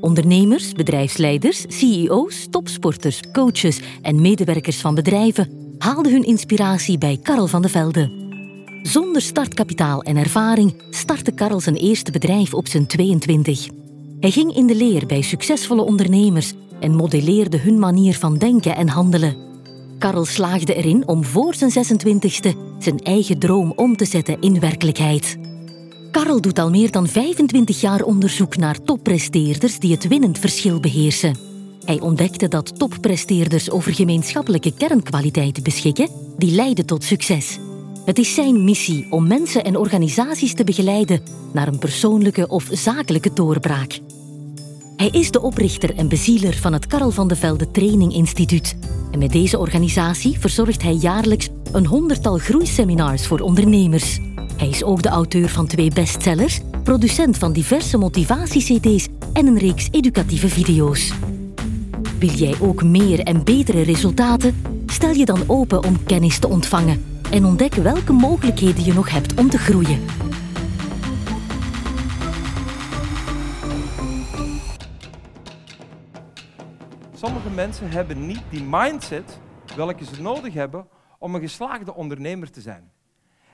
Ondernemers, bedrijfsleiders, CEO's, topsporters, coaches en medewerkers van bedrijven haalden hun inspiratie bij Karel van de Velde. Zonder startkapitaal en ervaring startte Karel zijn eerste bedrijf op zijn 22. Hij ging in de leer bij succesvolle ondernemers en modelleerde hun manier van denken en handelen. Karel slaagde erin om voor zijn 26e zijn eigen droom om te zetten in werkelijkheid. Karel doet al meer dan 25 jaar onderzoek naar toppresteerders die het winnend verschil beheersen. Hij ontdekte dat toppresteerders over gemeenschappelijke kernkwaliteiten beschikken die leiden tot succes. Het is zijn missie om mensen en organisaties te begeleiden naar een persoonlijke of zakelijke doorbraak. Hij is de oprichter en bezieler van het Karel van de Velde Training Instituut. En met deze organisatie verzorgt hij jaarlijks een honderdtal groeiseminars voor ondernemers. Hij is ook de auteur van twee bestsellers, producent van diverse motivatie-CD's en een reeks educatieve video's. Wil jij ook meer en betere resultaten? Stel je dan open om kennis te ontvangen en ontdek welke mogelijkheden je nog hebt om te groeien. Sommige mensen hebben niet die mindset welke ze nodig hebben om een geslaagde ondernemer te zijn.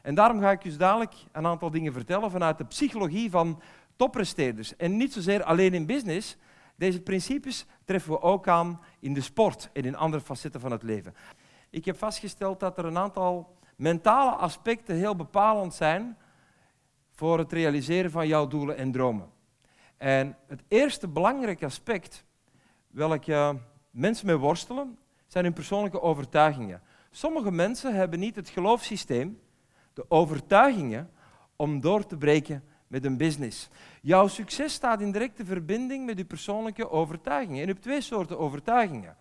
En daarom ga ik je dadelijk een aantal dingen vertellen vanuit de psychologie van toppresteerders. En niet zozeer alleen in business. Deze principes treffen we ook aan in de sport en in andere facetten van het leven. Ik heb vastgesteld dat er een aantal mentale aspecten heel bepalend zijn voor het realiseren van jouw doelen en dromen. En het eerste belangrijke aspect welke mensen mee worstelen, zijn hun persoonlijke overtuigingen. Sommige mensen hebben niet het geloofssysteem, de overtuigingen, om door te breken met een business. Jouw succes staat in directe verbinding met je persoonlijke overtuigingen. En u hebt twee soorten overtuigingen.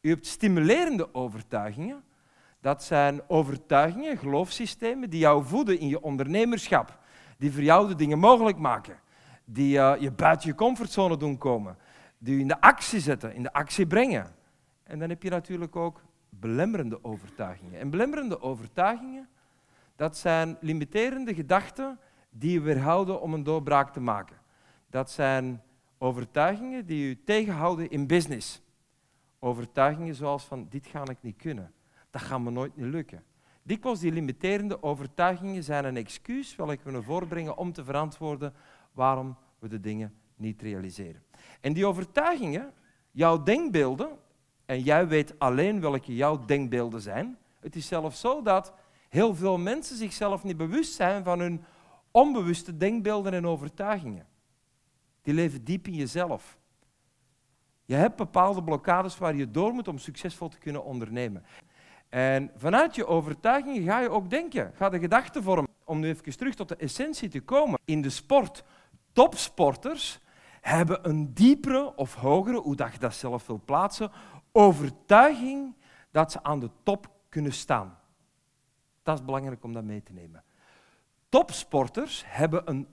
U hebt stimulerende overtuigingen. Dat zijn overtuigingen, geloofssystemen, die jou voeden in je ondernemerschap. Die voor jou de dingen mogelijk maken. Die uh, je buiten je comfortzone doen komen die je in de actie zetten, in de actie brengen. En dan heb je natuurlijk ook belemmerende overtuigingen. En belemmerende overtuigingen, dat zijn limiterende gedachten die je weerhouden om een doorbraak te maken. Dat zijn overtuigingen die je tegenhouden in business. Overtuigingen zoals van, dit ga ik niet kunnen. Dat gaat me nooit niet lukken. Dikwijls die limiterende overtuigingen zijn een excuus welke we naar voren brengen om te verantwoorden waarom we de dingen niet realiseren. En die overtuigingen, jouw denkbeelden, en jij weet alleen welke jouw denkbeelden zijn. Het is zelfs zo dat heel veel mensen zichzelf niet bewust zijn van hun onbewuste denkbeelden en overtuigingen. Die leven diep in jezelf. Je hebt bepaalde blokkades waar je door moet om succesvol te kunnen ondernemen. En vanuit je overtuigingen ga je ook denken, ga de gedachten vormen. Om nu even terug tot de essentie te komen. In de sport, topsporters hebben een diepere of hogere, hoe dat je dat zelf wil plaatsen, overtuiging dat ze aan de top kunnen staan. Dat is belangrijk om dat mee te nemen. Topsporters hebben een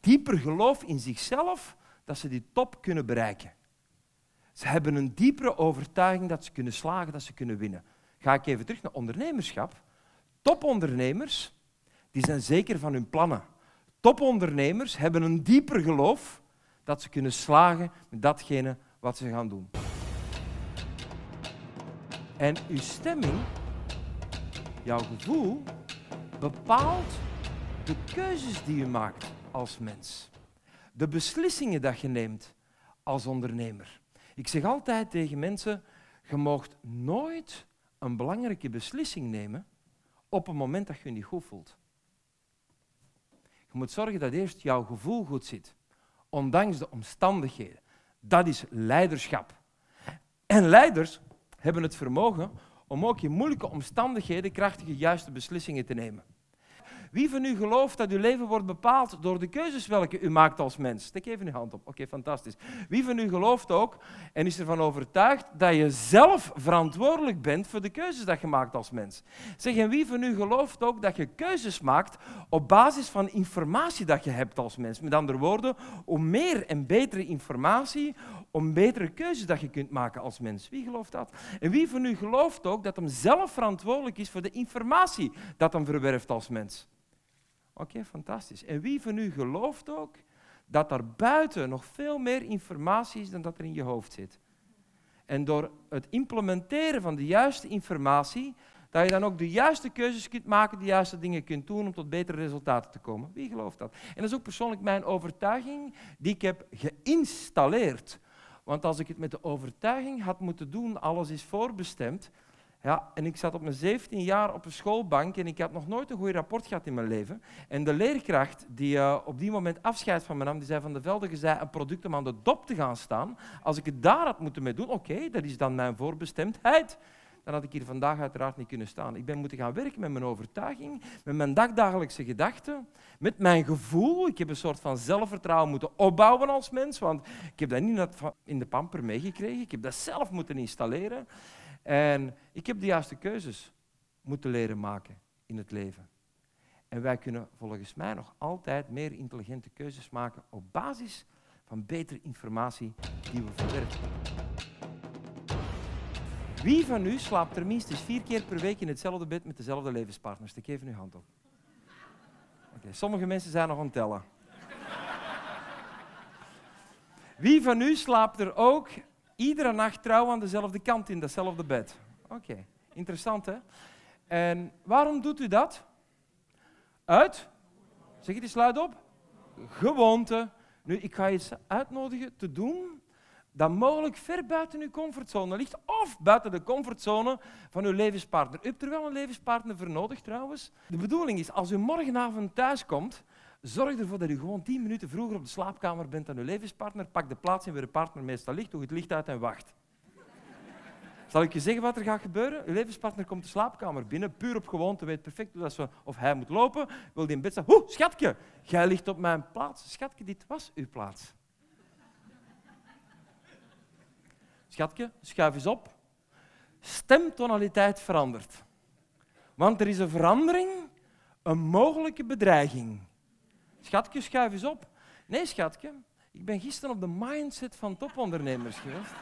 dieper geloof in zichzelf dat ze die top kunnen bereiken. Ze hebben een diepere overtuiging dat ze kunnen slagen, dat ze kunnen winnen. Ga ik even terug naar ondernemerschap. Topondernemers die zijn zeker van hun plannen. Topondernemers hebben een dieper geloof dat ze kunnen slagen met datgene wat ze gaan doen. En uw stemming, jouw gevoel, bepaalt de keuzes die u maakt als mens. De beslissingen dat je neemt als ondernemer. Ik zeg altijd tegen mensen, je mag nooit een belangrijke beslissing nemen op een moment dat je je niet goed voelt. Je moet zorgen dat eerst jouw gevoel goed zit ondanks de omstandigheden. Dat is leiderschap. En leiders hebben het vermogen om ook in moeilijke omstandigheden krachtige juiste beslissingen te nemen. Wie van u gelooft dat uw leven wordt bepaald door de keuzes welke u maakt als mens? Steek even uw hand op. Oké, fantastisch. Wie van u gelooft ook en is ervan overtuigd dat je zelf verantwoordelijk bent voor de keuzes dat je maakt als mens? Zeg, en wie van u gelooft ook dat je keuzes maakt op basis van informatie dat je hebt als mens? Met andere woorden, om meer en betere informatie, om betere keuzes dat je kunt maken als mens. Wie gelooft dat? En wie van u gelooft ook dat hem zelf verantwoordelijk is voor de informatie dat hem verwerft als mens? Oké, fantastisch. En wie van u gelooft ook dat daar buiten nog veel meer informatie is dan dat er in je hoofd zit. En door het implementeren van de juiste informatie, dat je dan ook de juiste keuzes kunt maken, de juiste dingen kunt doen om tot betere resultaten te komen. Wie gelooft dat? En dat is ook persoonlijk mijn overtuiging die ik heb geïnstalleerd. Want als ik het met de overtuiging had moeten doen, alles is voorbestemd, ja, en ik zat op mijn 17 jaar op een schoolbank en ik had nog nooit een goed rapport gehad in mijn leven. En de leerkracht die uh, op die moment afscheid van me nam, die zei van de Velde, je zei een product om aan de dop te gaan staan. Als ik het daar had moeten mee doen, oké, dat is dan mijn voorbestemdheid. Dan had ik hier vandaag uiteraard niet kunnen staan. Ik ben moeten gaan werken met mijn overtuiging, met mijn dagdagelijkse gedachten, met mijn gevoel. Ik heb een soort van zelfvertrouwen moeten opbouwen als mens, want ik heb dat niet in de pamper meegekregen. Ik heb dat zelf moeten installeren. En ik heb de juiste keuzes moeten leren maken in het leven. En wij kunnen volgens mij nog altijd meer intelligente keuzes maken op basis van betere informatie die we verwerken. Wie van u slaapt er minstens vier keer per week in hetzelfde bed met dezelfde levenspartners? Steek even uw hand op. Oké, sommige mensen zijn nog aan het tellen. Wie van u slaapt er ook iedere nacht trouw aan dezelfde kant in datzelfde bed. Oké, interessant hè? En waarom doet u dat? Uit? Zeg het eens luid op. Gewoonte. Nu, ik ga je uitnodigen te doen dat mogelijk ver buiten uw comfortzone ligt of buiten de comfortzone van uw levenspartner. U hebt er wel een levenspartner voor nodig trouwens. De bedoeling is, als u morgenavond thuis komt, Zorg ervoor dat u gewoon tien minuten vroeger op de slaapkamer bent dan uw levenspartner. Pak de plaats in waar de partner meestal ligt, doe het licht uit en wacht. Zal ik je zeggen wat er gaat gebeuren? Uw levenspartner komt de slaapkamer binnen, puur op gewoonte, weet perfect dat ze, of hij moet lopen. Wil die in bed zeggen, hoe, schatje, jij ligt op mijn plaats. Schatje, dit was uw plaats. Schatje, schuif eens op. Stemtonaliteit verandert. Want er is een verandering, een mogelijke bedreiging. Schatje, schuif eens op. Nee, schatje, ik ben gisteren op de mindset van topondernemers geweest.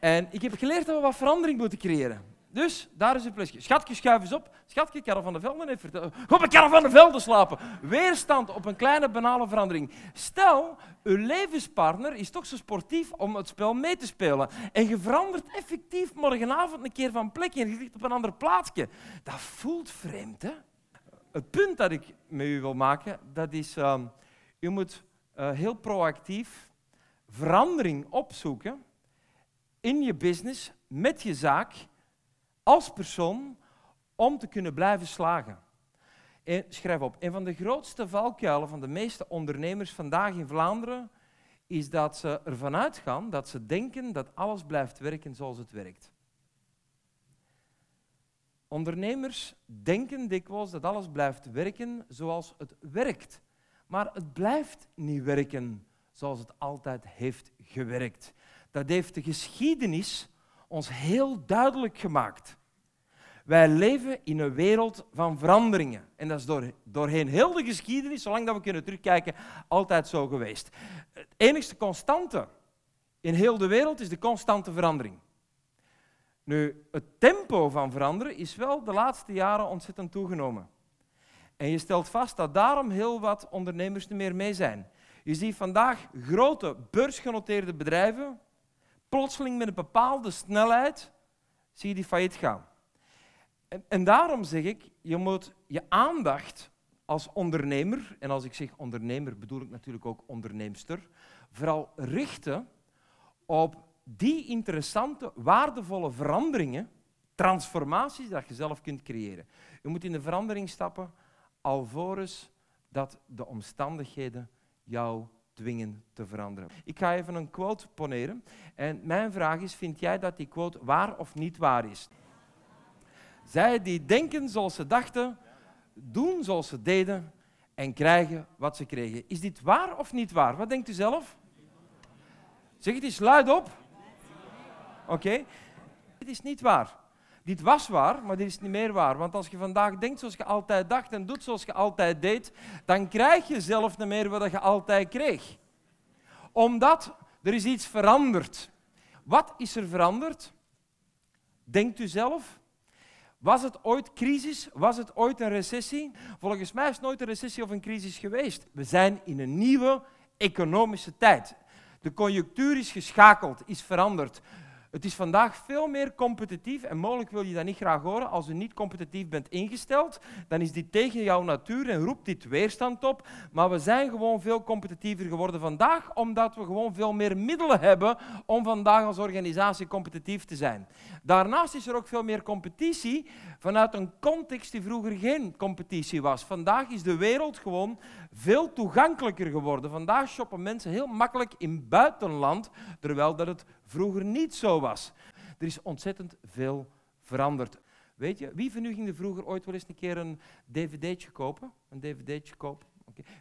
En ik heb geleerd dat we wat verandering moeten creëren. Dus daar is een plusje. Schatje, schuif eens op. Schatje, Karel van der Velden heeft verteld. Op een Karel van der Velden slapen. Weerstand op een kleine banale verandering. Stel, uw levenspartner is toch zo sportief om het spel mee te spelen. En je verandert effectief morgenavond een keer van plek en je ligt op een ander plaatsje. Dat voelt vreemd, hè? Het punt dat ik met u wil maken, dat is, uh, u moet uh, heel proactief verandering opzoeken in je business, met je zaak, als persoon, om te kunnen blijven slagen. En schrijf op, een van de grootste valkuilen van de meeste ondernemers vandaag in Vlaanderen is dat ze ervan uitgaan dat ze denken dat alles blijft werken zoals het werkt. Ondernemers denken dikwijls dat alles blijft werken zoals het werkt. Maar het blijft niet werken zoals het altijd heeft gewerkt. Dat heeft de geschiedenis ons heel duidelijk gemaakt. Wij leven in een wereld van veranderingen. En dat is door, doorheen heel de geschiedenis, zolang dat we kunnen terugkijken, altijd zo geweest. Het enigste constante in heel de wereld is de constante verandering. Nu, het tempo van veranderen is wel de laatste jaren ontzettend toegenomen. En je stelt vast dat daarom heel wat ondernemers er meer mee zijn. Je ziet vandaag grote beursgenoteerde bedrijven, plotseling met een bepaalde snelheid, zie je die failliet gaan. En, en daarom zeg ik, je moet je aandacht als ondernemer, en als ik zeg ondernemer bedoel ik natuurlijk ook onderneemster, vooral richten op die interessante, waardevolle veranderingen, transformaties, dat je zelf kunt creëren. Je moet in de verandering stappen alvorens dat de omstandigheden jou dwingen te veranderen. Ik ga even een quote poneren. En mijn vraag is, vind jij dat die quote waar of niet waar is? Zij die denken zoals ze dachten, doen zoals ze deden en krijgen wat ze kregen. Is dit waar of niet waar? Wat denkt u zelf? Zeg het eens luid op. Oké? Dit is niet waar. Dit was waar, maar dit is niet meer waar. Want als je vandaag denkt zoals je altijd dacht en doet zoals je altijd deed, dan krijg je zelf niet meer wat je altijd kreeg. Omdat er is iets veranderd. Wat is er veranderd? Denkt u zelf? Was het ooit crisis? Was het ooit een recessie? Volgens mij is het nooit een recessie of een crisis geweest. We zijn in een nieuwe economische tijd. De conjunctuur is geschakeld, is veranderd. Het is vandaag veel meer competitief en mogelijk wil je dat niet graag horen. Als u niet competitief bent ingesteld, dan is dit tegen jouw natuur en roept dit weerstand op. Maar we zijn gewoon veel competitiever geworden vandaag, omdat we gewoon veel meer middelen hebben om vandaag als organisatie competitief te zijn. Daarnaast is er ook veel meer competitie vanuit een context die vroeger geen competitie was. Vandaag is de wereld gewoon veel toegankelijker geworden. Vandaag shoppen mensen heel makkelijk in buitenland, terwijl dat het vroeger niet zo was. Er is ontzettend veel veranderd. Weet je, wie van u ging er vroeger ooit wel eens een keer een dvd'tje kopen? Een dvd'tje kopen?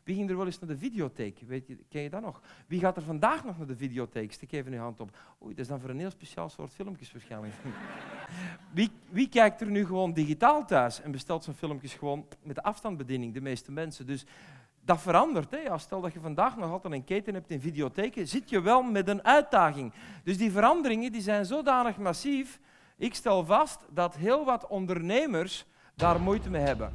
Wie ging er wel eens naar de videotheek? Weet je, ken je dat nog? Wie gaat er vandaag nog naar de videotheek? Steek even uw hand op. Oei, dat is dan voor een heel speciaal soort filmpjes waarschijnlijk. wie, wie kijkt er nu gewoon digitaal thuis en bestelt zijn filmpjes gewoon met de afstandsbediening? De meeste mensen. Dus dat verandert. Hè. Stel dat je vandaag nog altijd een keten hebt in videotheken, zit je wel met een uitdaging. Dus die veranderingen die zijn zodanig massief. Ik stel vast dat heel wat ondernemers daar moeite mee hebben.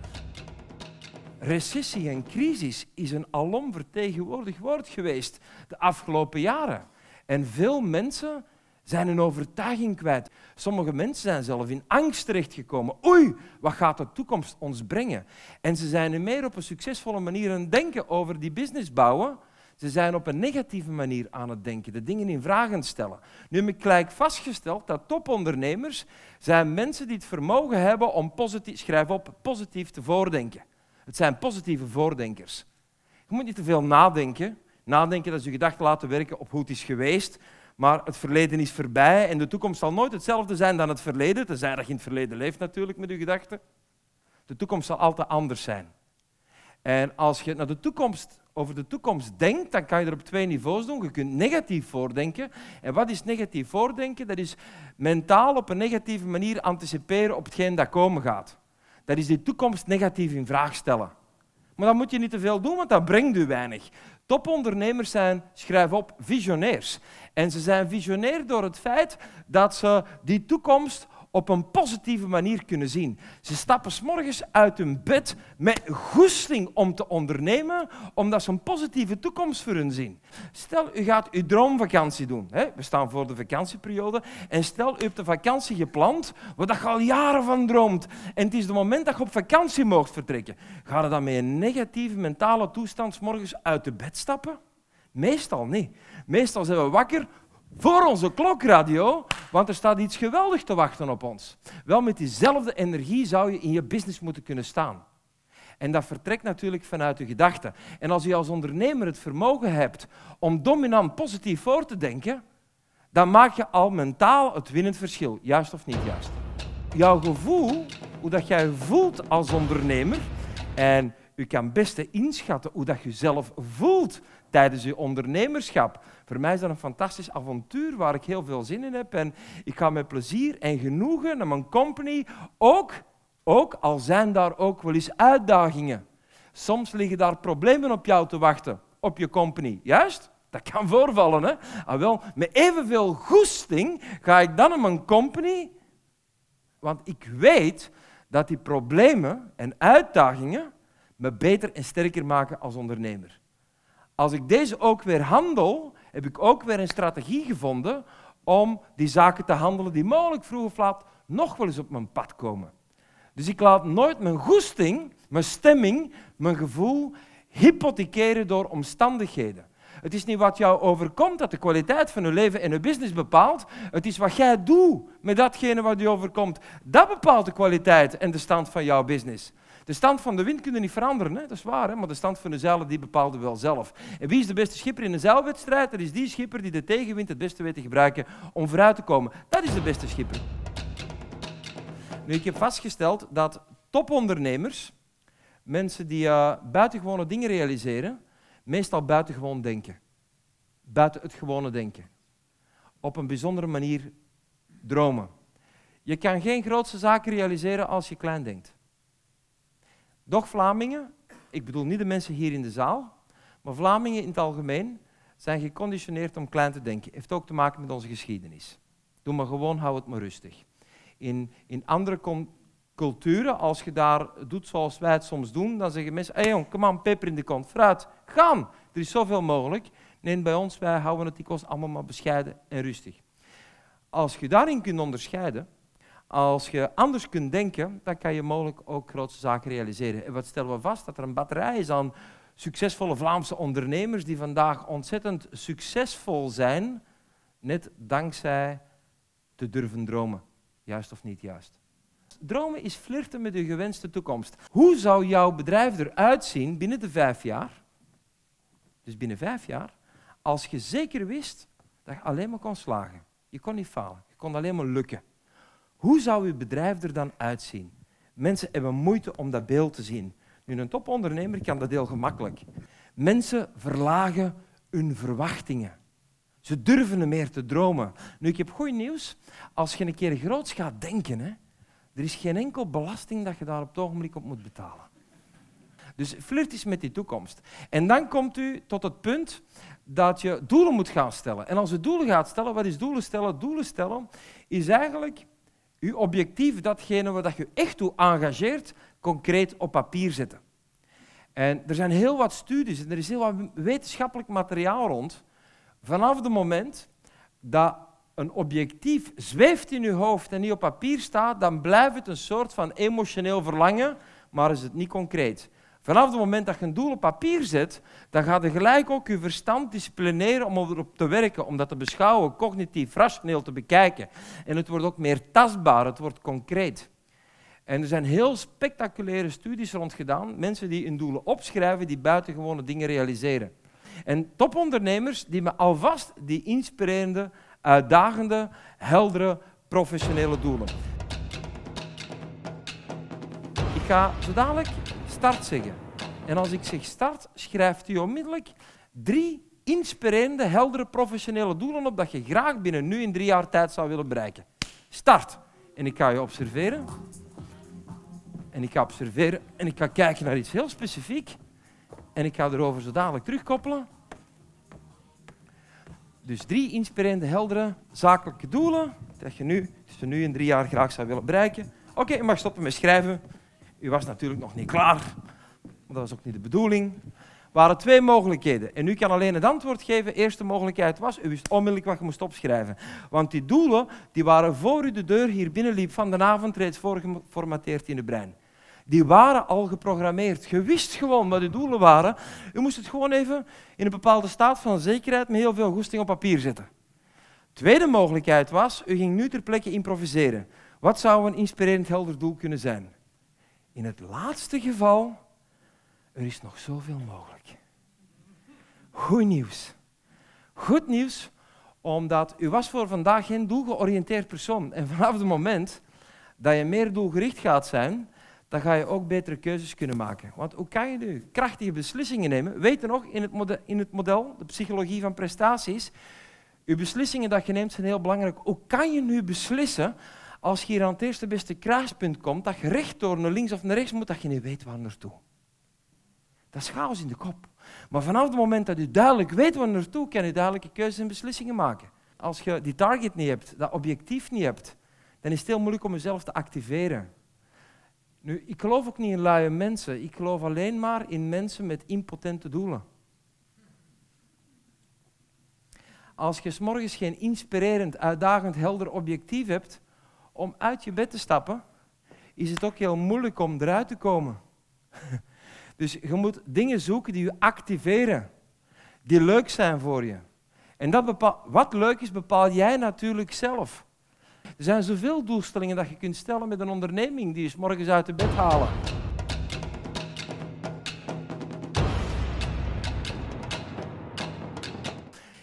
Recessie en crisis is een alomvertegenwoordigd woord geweest de afgelopen jaren. En veel mensen zijn hun overtuiging kwijt. Sommige mensen zijn zelf in angst terechtgekomen. Oei, wat gaat de toekomst ons brengen? En ze zijn nu meer op een succesvolle manier aan het denken over die business bouwen. Ze zijn op een negatieve manier aan het denken, de dingen in vragen stellen. Nu heb ik gelijk vastgesteld dat topondernemers zijn mensen die het vermogen hebben om positief, schrijf op, positief te voordenken. Het zijn positieve voordenkers. Je moet niet te veel nadenken. Nadenken, dat je gedachten laten werken op hoe het is geweest. Maar het verleden is voorbij en de toekomst zal nooit hetzelfde zijn dan het verleden, tenzij dat je in het verleden leeft natuurlijk met je gedachten. De toekomst zal altijd anders zijn. En als je naar de toekomst, over de toekomst denkt, dan kan je er op twee niveaus doen. Je kunt negatief voordenken. En wat is negatief voordenken? Dat is mentaal op een negatieve manier anticiperen op hetgeen dat komen gaat. Dat is die toekomst negatief in vraag stellen. Maar dat moet je niet te veel doen, want dat brengt u weinig. Topondernemers zijn, schrijf op, visionairs. En ze zijn visionair door het feit dat ze die toekomst op een positieve manier kunnen zien. Ze stappen s morgens uit hun bed met goesting om te ondernemen, omdat ze een positieve toekomst voor hun zien. Stel, u gaat uw droomvakantie doen. Hè? We staan voor de vakantieperiode. En stel, u hebt de vakantie gepland waar je al jaren van droomt. En het is het moment dat je op vakantie mocht vertrekken. Ga je dan met een negatieve mentale toestand morgens uit de bed stappen? Meestal niet. Meestal zijn we wakker voor onze klokradio, want er staat iets geweldigs te wachten op ons. Wel, met diezelfde energie zou je in je business moeten kunnen staan. En dat vertrekt natuurlijk vanuit je gedachten. En als je als ondernemer het vermogen hebt om dominant positief voor te denken, dan maak je al mentaal het winnend verschil. Juist of niet juist? Jouw gevoel, hoe dat jij voelt als ondernemer, en u kan best inschatten hoe dat je zelf voelt tijdens je ondernemerschap. Voor mij is dat een fantastisch avontuur waar ik heel veel zin in heb. En ik ga met plezier en genoegen naar mijn company, ook, ook al zijn daar ook wel eens uitdagingen. Soms liggen daar problemen op jou te wachten, op je company. Juist? Dat kan voorvallen. Hè? Ah, wel, met evenveel goesting ga ik dan naar mijn company, want ik weet dat die problemen en uitdagingen me beter en sterker maken als ondernemer. Als ik deze ook weer handel, heb ik ook weer een strategie gevonden om die zaken te handelen die mogelijk vroeg of laat nog wel eens op mijn pad komen. Dus ik laat nooit mijn goesting, mijn stemming, mijn gevoel hypothekeren door omstandigheden. Het is niet wat jou overkomt dat de kwaliteit van je leven en je business bepaalt. Het is wat jij doet met datgene wat je overkomt. Dat bepaalt de kwaliteit en de stand van jouw business. De stand van de wind kun je niet veranderen, hè? dat is waar, hè? maar de stand van de zeilen die bepaalde wel zelf. En wie is de beste schipper in een zeilwedstrijd? Dat is die schipper die de tegenwind het beste weet te gebruiken om vooruit te komen. Dat is de beste schipper. Nu, ik heb vastgesteld dat topondernemers, mensen die uh, buitengewone dingen realiseren, meestal buitengewoon denken. Buiten het gewone denken. Op een bijzondere manier dromen. Je kan geen grootste zaken realiseren als je klein denkt. Doch Vlamingen, ik bedoel niet de mensen hier in de zaal, maar Vlamingen in het algemeen zijn geconditioneerd om klein te denken. Heeft ook te maken met onze geschiedenis. Doe maar gewoon, hou het maar rustig. In, in andere culturen, als je daar doet zoals wij het soms doen, dan zeggen mensen, hé hey jong, kom aan, peper in de kont, fruit, gaan. Er is zoveel mogelijk. Nee, bij ons, wij houden het kost allemaal maar bescheiden en rustig. Als je daarin kunt onderscheiden, als je anders kunt denken, dan kan je mogelijk ook grootste zaken realiseren. En wat stellen we vast? Dat er een batterij is aan succesvolle Vlaamse ondernemers die vandaag ontzettend succesvol zijn, net dankzij te durven dromen. Juist of niet juist? Dromen is flirten met de gewenste toekomst. Hoe zou jouw bedrijf eruit zien binnen de vijf jaar? Dus binnen vijf jaar, als je zeker wist dat je alleen maar kon slagen. Je kon niet falen, je kon alleen maar lukken. Hoe zou je bedrijf er dan uitzien? Mensen hebben moeite om dat beeld te zien. Nu, een topondernemer kan dat heel gemakkelijk. Mensen verlagen hun verwachtingen. Ze durven meer te dromen. Nu, ik heb goed nieuws. Als je een keer groots gaat denken, hè, er is geen enkel belasting dat je daar op het ogenblik op moet betalen. Dus flirt eens met die toekomst. En dan komt u tot het punt dat je doelen moet gaan stellen. En als je doelen gaat stellen, wat is doelen stellen? Doelen stellen is eigenlijk uw objectief, datgene wat je echt toe engageert, concreet op papier zetten. En er zijn heel wat studies en er is heel wat wetenschappelijk materiaal rond. Vanaf het moment dat een objectief zweeft in uw hoofd en niet op papier staat, dan blijft het een soort van emotioneel verlangen, maar is het niet concreet. Vanaf het moment dat je een doel op papier zet, dan gaat er gelijk ook je verstand disciplineren om erop te werken, om dat te beschouwen, cognitief, rationeel te bekijken. En het wordt ook meer tastbaar, het wordt concreet. En er zijn heel spectaculaire studies rond gedaan, mensen die hun doelen opschrijven, die buitengewone dingen realiseren. En topondernemers die me alvast die inspirerende, uitdagende, heldere, professionele doelen. Ik ga zo dadelijk start zeggen. En als ik zeg start, schrijft u onmiddellijk drie inspirerende, heldere, professionele doelen op dat je graag binnen nu in drie jaar tijd zou willen bereiken. Start. En ik ga je observeren. En ik ga observeren en ik ga kijken naar iets heel specifiek. En ik ga erover zo dadelijk terugkoppelen. Dus drie inspirerende, heldere, zakelijke doelen dat je nu, dus nu in drie jaar graag zou willen bereiken. Oké, je mag stoppen met schrijven. U was natuurlijk nog niet klaar, dat was ook niet de bedoeling. Er waren twee mogelijkheden. En u kan alleen het antwoord geven. De eerste mogelijkheid was, u wist onmiddellijk wat je moest opschrijven. Want die doelen die waren voor u de deur hier binnenliep van de avond reeds voorgeformateerd in de brein. Die waren al geprogrammeerd. Je wist gewoon wat uw doelen waren. U moest het gewoon even in een bepaalde staat van zekerheid met heel veel goesting op papier zetten. Tweede mogelijkheid was, u ging nu ter plekke improviseren. Wat zou een inspirerend helder doel kunnen zijn? In het laatste geval, er is nog zoveel mogelijk. Goed nieuws. Goed nieuws, omdat u was voor vandaag geen doelgeoriënteerd persoon. En vanaf het moment dat je meer doelgericht gaat zijn, dan ga je ook betere keuzes kunnen maken. Want hoe kan je nu krachtige beslissingen nemen? Weet je nog, in het, model, in het model, de psychologie van prestaties, je beslissingen dat je neemt zijn heel belangrijk. Hoe kan je nu beslissen als je hier aan het eerste beste kruispunt komt, dat je rechtdoor naar links of naar rechts moet, dat je niet weet waar naartoe. Dat is chaos in de kop. Maar vanaf het moment dat je duidelijk weet waar naartoe, kan je duidelijke keuzes en beslissingen maken. Als je die target niet hebt, dat objectief niet hebt, dan is het heel moeilijk om jezelf te activeren. Nu, ik geloof ook niet in luie mensen. Ik geloof alleen maar in mensen met impotente doelen. Als je morgens geen inspirerend, uitdagend, helder objectief hebt, om uit je bed te stappen, is het ook heel moeilijk om eruit te komen. Dus je moet dingen zoeken die je activeren, die leuk zijn voor je. En dat bepaal, wat leuk is, bepaal jij natuurlijk zelf. Er zijn zoveel doelstellingen dat je kunt stellen met een onderneming die je morgens uit de bed halen.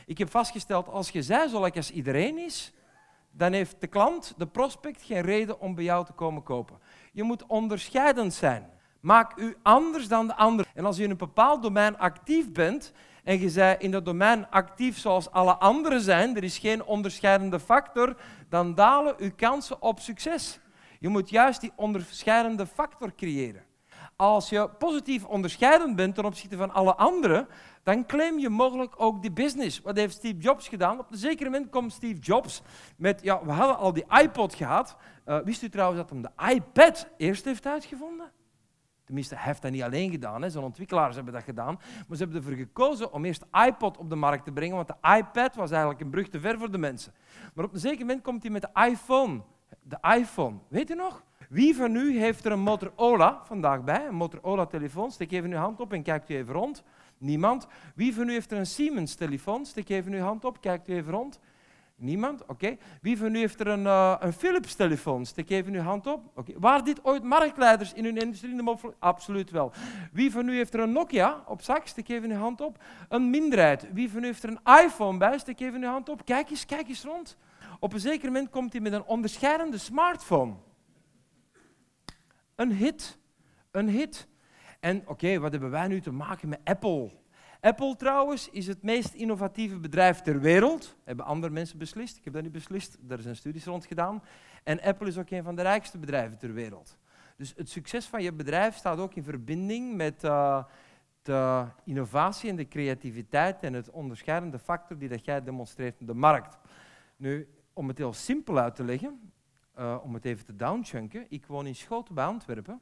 Ik heb vastgesteld, als je zij zo lekker als iedereen is, dan heeft de klant, de prospect, geen reden om bij jou te komen kopen. Je moet onderscheidend zijn. Maak u anders dan de ander. En als je in een bepaald domein actief bent en je bent in dat domein actief zoals alle anderen zijn, er is geen onderscheidende factor, dan dalen uw kansen op succes. Je moet juist die onderscheidende factor creëren. Als je positief onderscheidend bent ten opzichte van alle anderen, dan claim je mogelijk ook die business. Wat heeft Steve Jobs gedaan? Op een zeker moment komt Steve Jobs met, ja, we hadden al die iPod gehad. Uh, wist u trouwens dat hij de iPad eerst heeft uitgevonden? Tenminste, hij heeft dat niet alleen gedaan, zijn ontwikkelaars hebben dat gedaan. Maar ze hebben ervoor gekozen om eerst iPod op de markt te brengen, want de iPad was eigenlijk een brug te ver voor de mensen. Maar op een zeker moment komt hij met de iPhone. De iPhone, weet u nog? Wie van u heeft er een Motorola vandaag bij? Een Motorola-telefoon? Steek even uw hand op en kijkt u even rond. Niemand. Wie van u heeft er een Siemens-telefoon? Steek even uw hand op, kijkt u even rond. Niemand? Oké. Wie van u heeft er een, uh, een Philips-telefoon? Steek even uw hand op. Oké. Waren dit ooit marktleiders in hun industrie? Absoluut wel. Wie van u heeft er een Nokia op zak? Steek even uw hand op. Een minderheid. Wie van u heeft er een iPhone bij? Steek even uw hand op. Kijk eens, kijk eens rond. Op een zeker moment komt hij met een onderscheidende smartphone. Een hit. Een hit. En oké, wat hebben wij nu te maken met Apple? Apple trouwens is het meest innovatieve bedrijf ter wereld. Hebben andere mensen beslist. Ik heb dat niet beslist. Daar zijn studies rond gedaan. En Apple is ook een van de rijkste bedrijven ter wereld. Dus het succes van je bedrijf staat ook in verbinding met uh, de innovatie en de creativiteit en het onderscheidende factor die dat jij demonstreert in de markt. Nu, om het heel simpel uit te leggen, uh, om het even te downchunken. Ik woon in Schoten bij Antwerpen,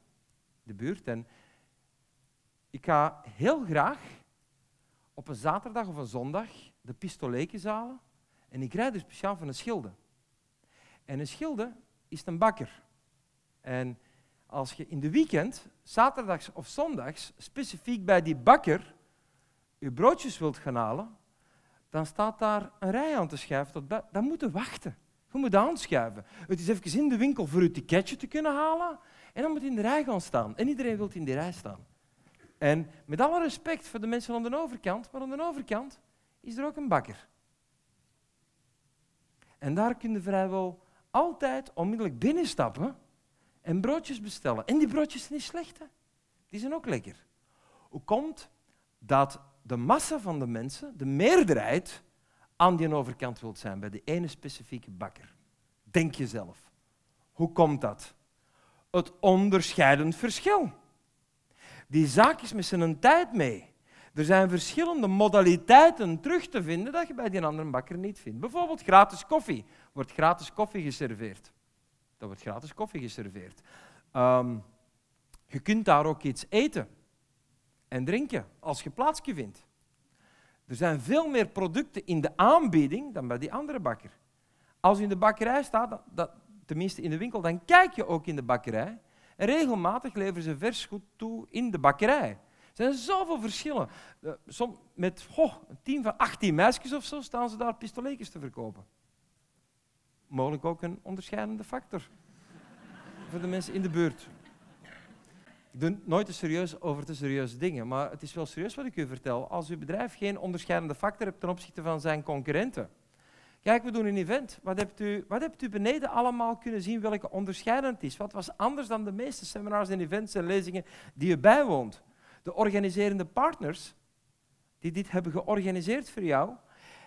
de buurt, en ik ga heel graag op een zaterdag of een zondag de pistoleken zalen en ik rijd er speciaal van een schilde. En een schilde is een bakker. En als je in de weekend, zaterdags of zondags, specifiek bij die bakker je broodjes wilt gaan halen, dan staat daar een rij aan te schuiven. Tot dan moet je wachten. Je moet aanschuiven. Het is even in de winkel voor je ticketje te kunnen halen. En dan moet je in de rij gaan staan. En iedereen wil in die rij staan. En met alle respect voor de mensen aan de overkant, maar aan de overkant is er ook een bakker. En daar kun je vrijwel altijd onmiddellijk binnenstappen en broodjes bestellen. En die broodjes zijn niet slecht, hè? die zijn ook lekker. Hoe komt dat de massa van de mensen, de meerderheid, aan die overkant wilt zijn bij de ene specifieke bakker? Denk jezelf. Hoe komt dat? Het onderscheidend verschil. Die zaak is met zijn tijd mee. Er zijn verschillende modaliteiten terug te vinden dat je bij die andere bakker niet vindt. Bijvoorbeeld gratis koffie. Wordt gratis koffie geserveerd. Dat wordt gratis koffie geserveerd. Um, je kunt daar ook iets eten en drinken als je plaatsje vindt. Er zijn veel meer producten in de aanbieding dan bij die andere bakker. Als je in de bakkerij staat, tenminste in de winkel, dan kijk je ook in de bakkerij. En regelmatig leveren ze vers goed toe in de bakkerij. Er zijn zoveel verschillen. Som, met een team van 18 meisjes of zo staan ze daar pistoletjes te verkopen. Mogelijk ook een onderscheidende factor voor de mensen in de buurt. Ik doe nooit te serieus over te serieuze dingen, maar het is wel serieus wat ik u vertel. Als uw bedrijf geen onderscheidende factor hebt ten opzichte van zijn concurrenten, Kijk, we doen een event. Wat hebt, u, wat hebt u beneden allemaal kunnen zien welke onderscheidend is? Wat was anders dan de meeste seminars en events en lezingen die u bijwoont? De organiserende partners die dit hebben georganiseerd voor jou,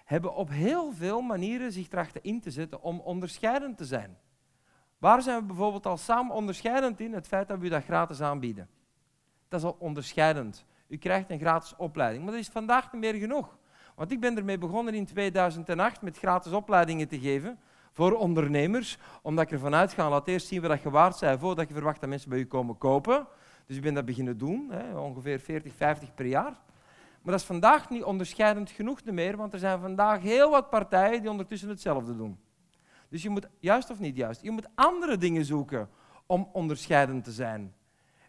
hebben op heel veel manieren zich trachten in te zetten om onderscheidend te zijn. Waar zijn we bijvoorbeeld al samen onderscheidend in? Het feit dat we u dat gratis aanbieden. Dat is al onderscheidend. U krijgt een gratis opleiding, maar dat is vandaag niet meer genoeg. Want ik ben ermee begonnen in 2008 met gratis opleidingen te geven voor ondernemers, omdat ik ervan uitga, laat eerst zien wat je waard bent voordat je verwacht dat mensen bij je komen kopen. Dus ik ben dat beginnen doen, hè, ongeveer 40, 50 per jaar. Maar dat is vandaag niet onderscheidend genoeg meer, want er zijn vandaag heel wat partijen die ondertussen hetzelfde doen. Dus je moet, juist of niet juist, je moet andere dingen zoeken om onderscheidend te zijn.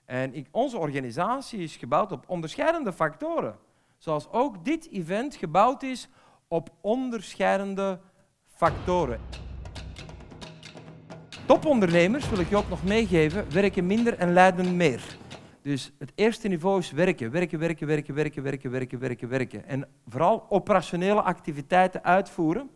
En ik, onze organisatie is gebouwd op onderscheidende factoren. Zoals ook dit event gebouwd is op onderscheidende factoren. Topondernemers, wil ik je ook nog meegeven, werken minder en leiden meer. Dus het eerste niveau is werken, werken, werken, werken, werken, werken, werken, werken, werken. En vooral operationele activiteiten uitvoeren.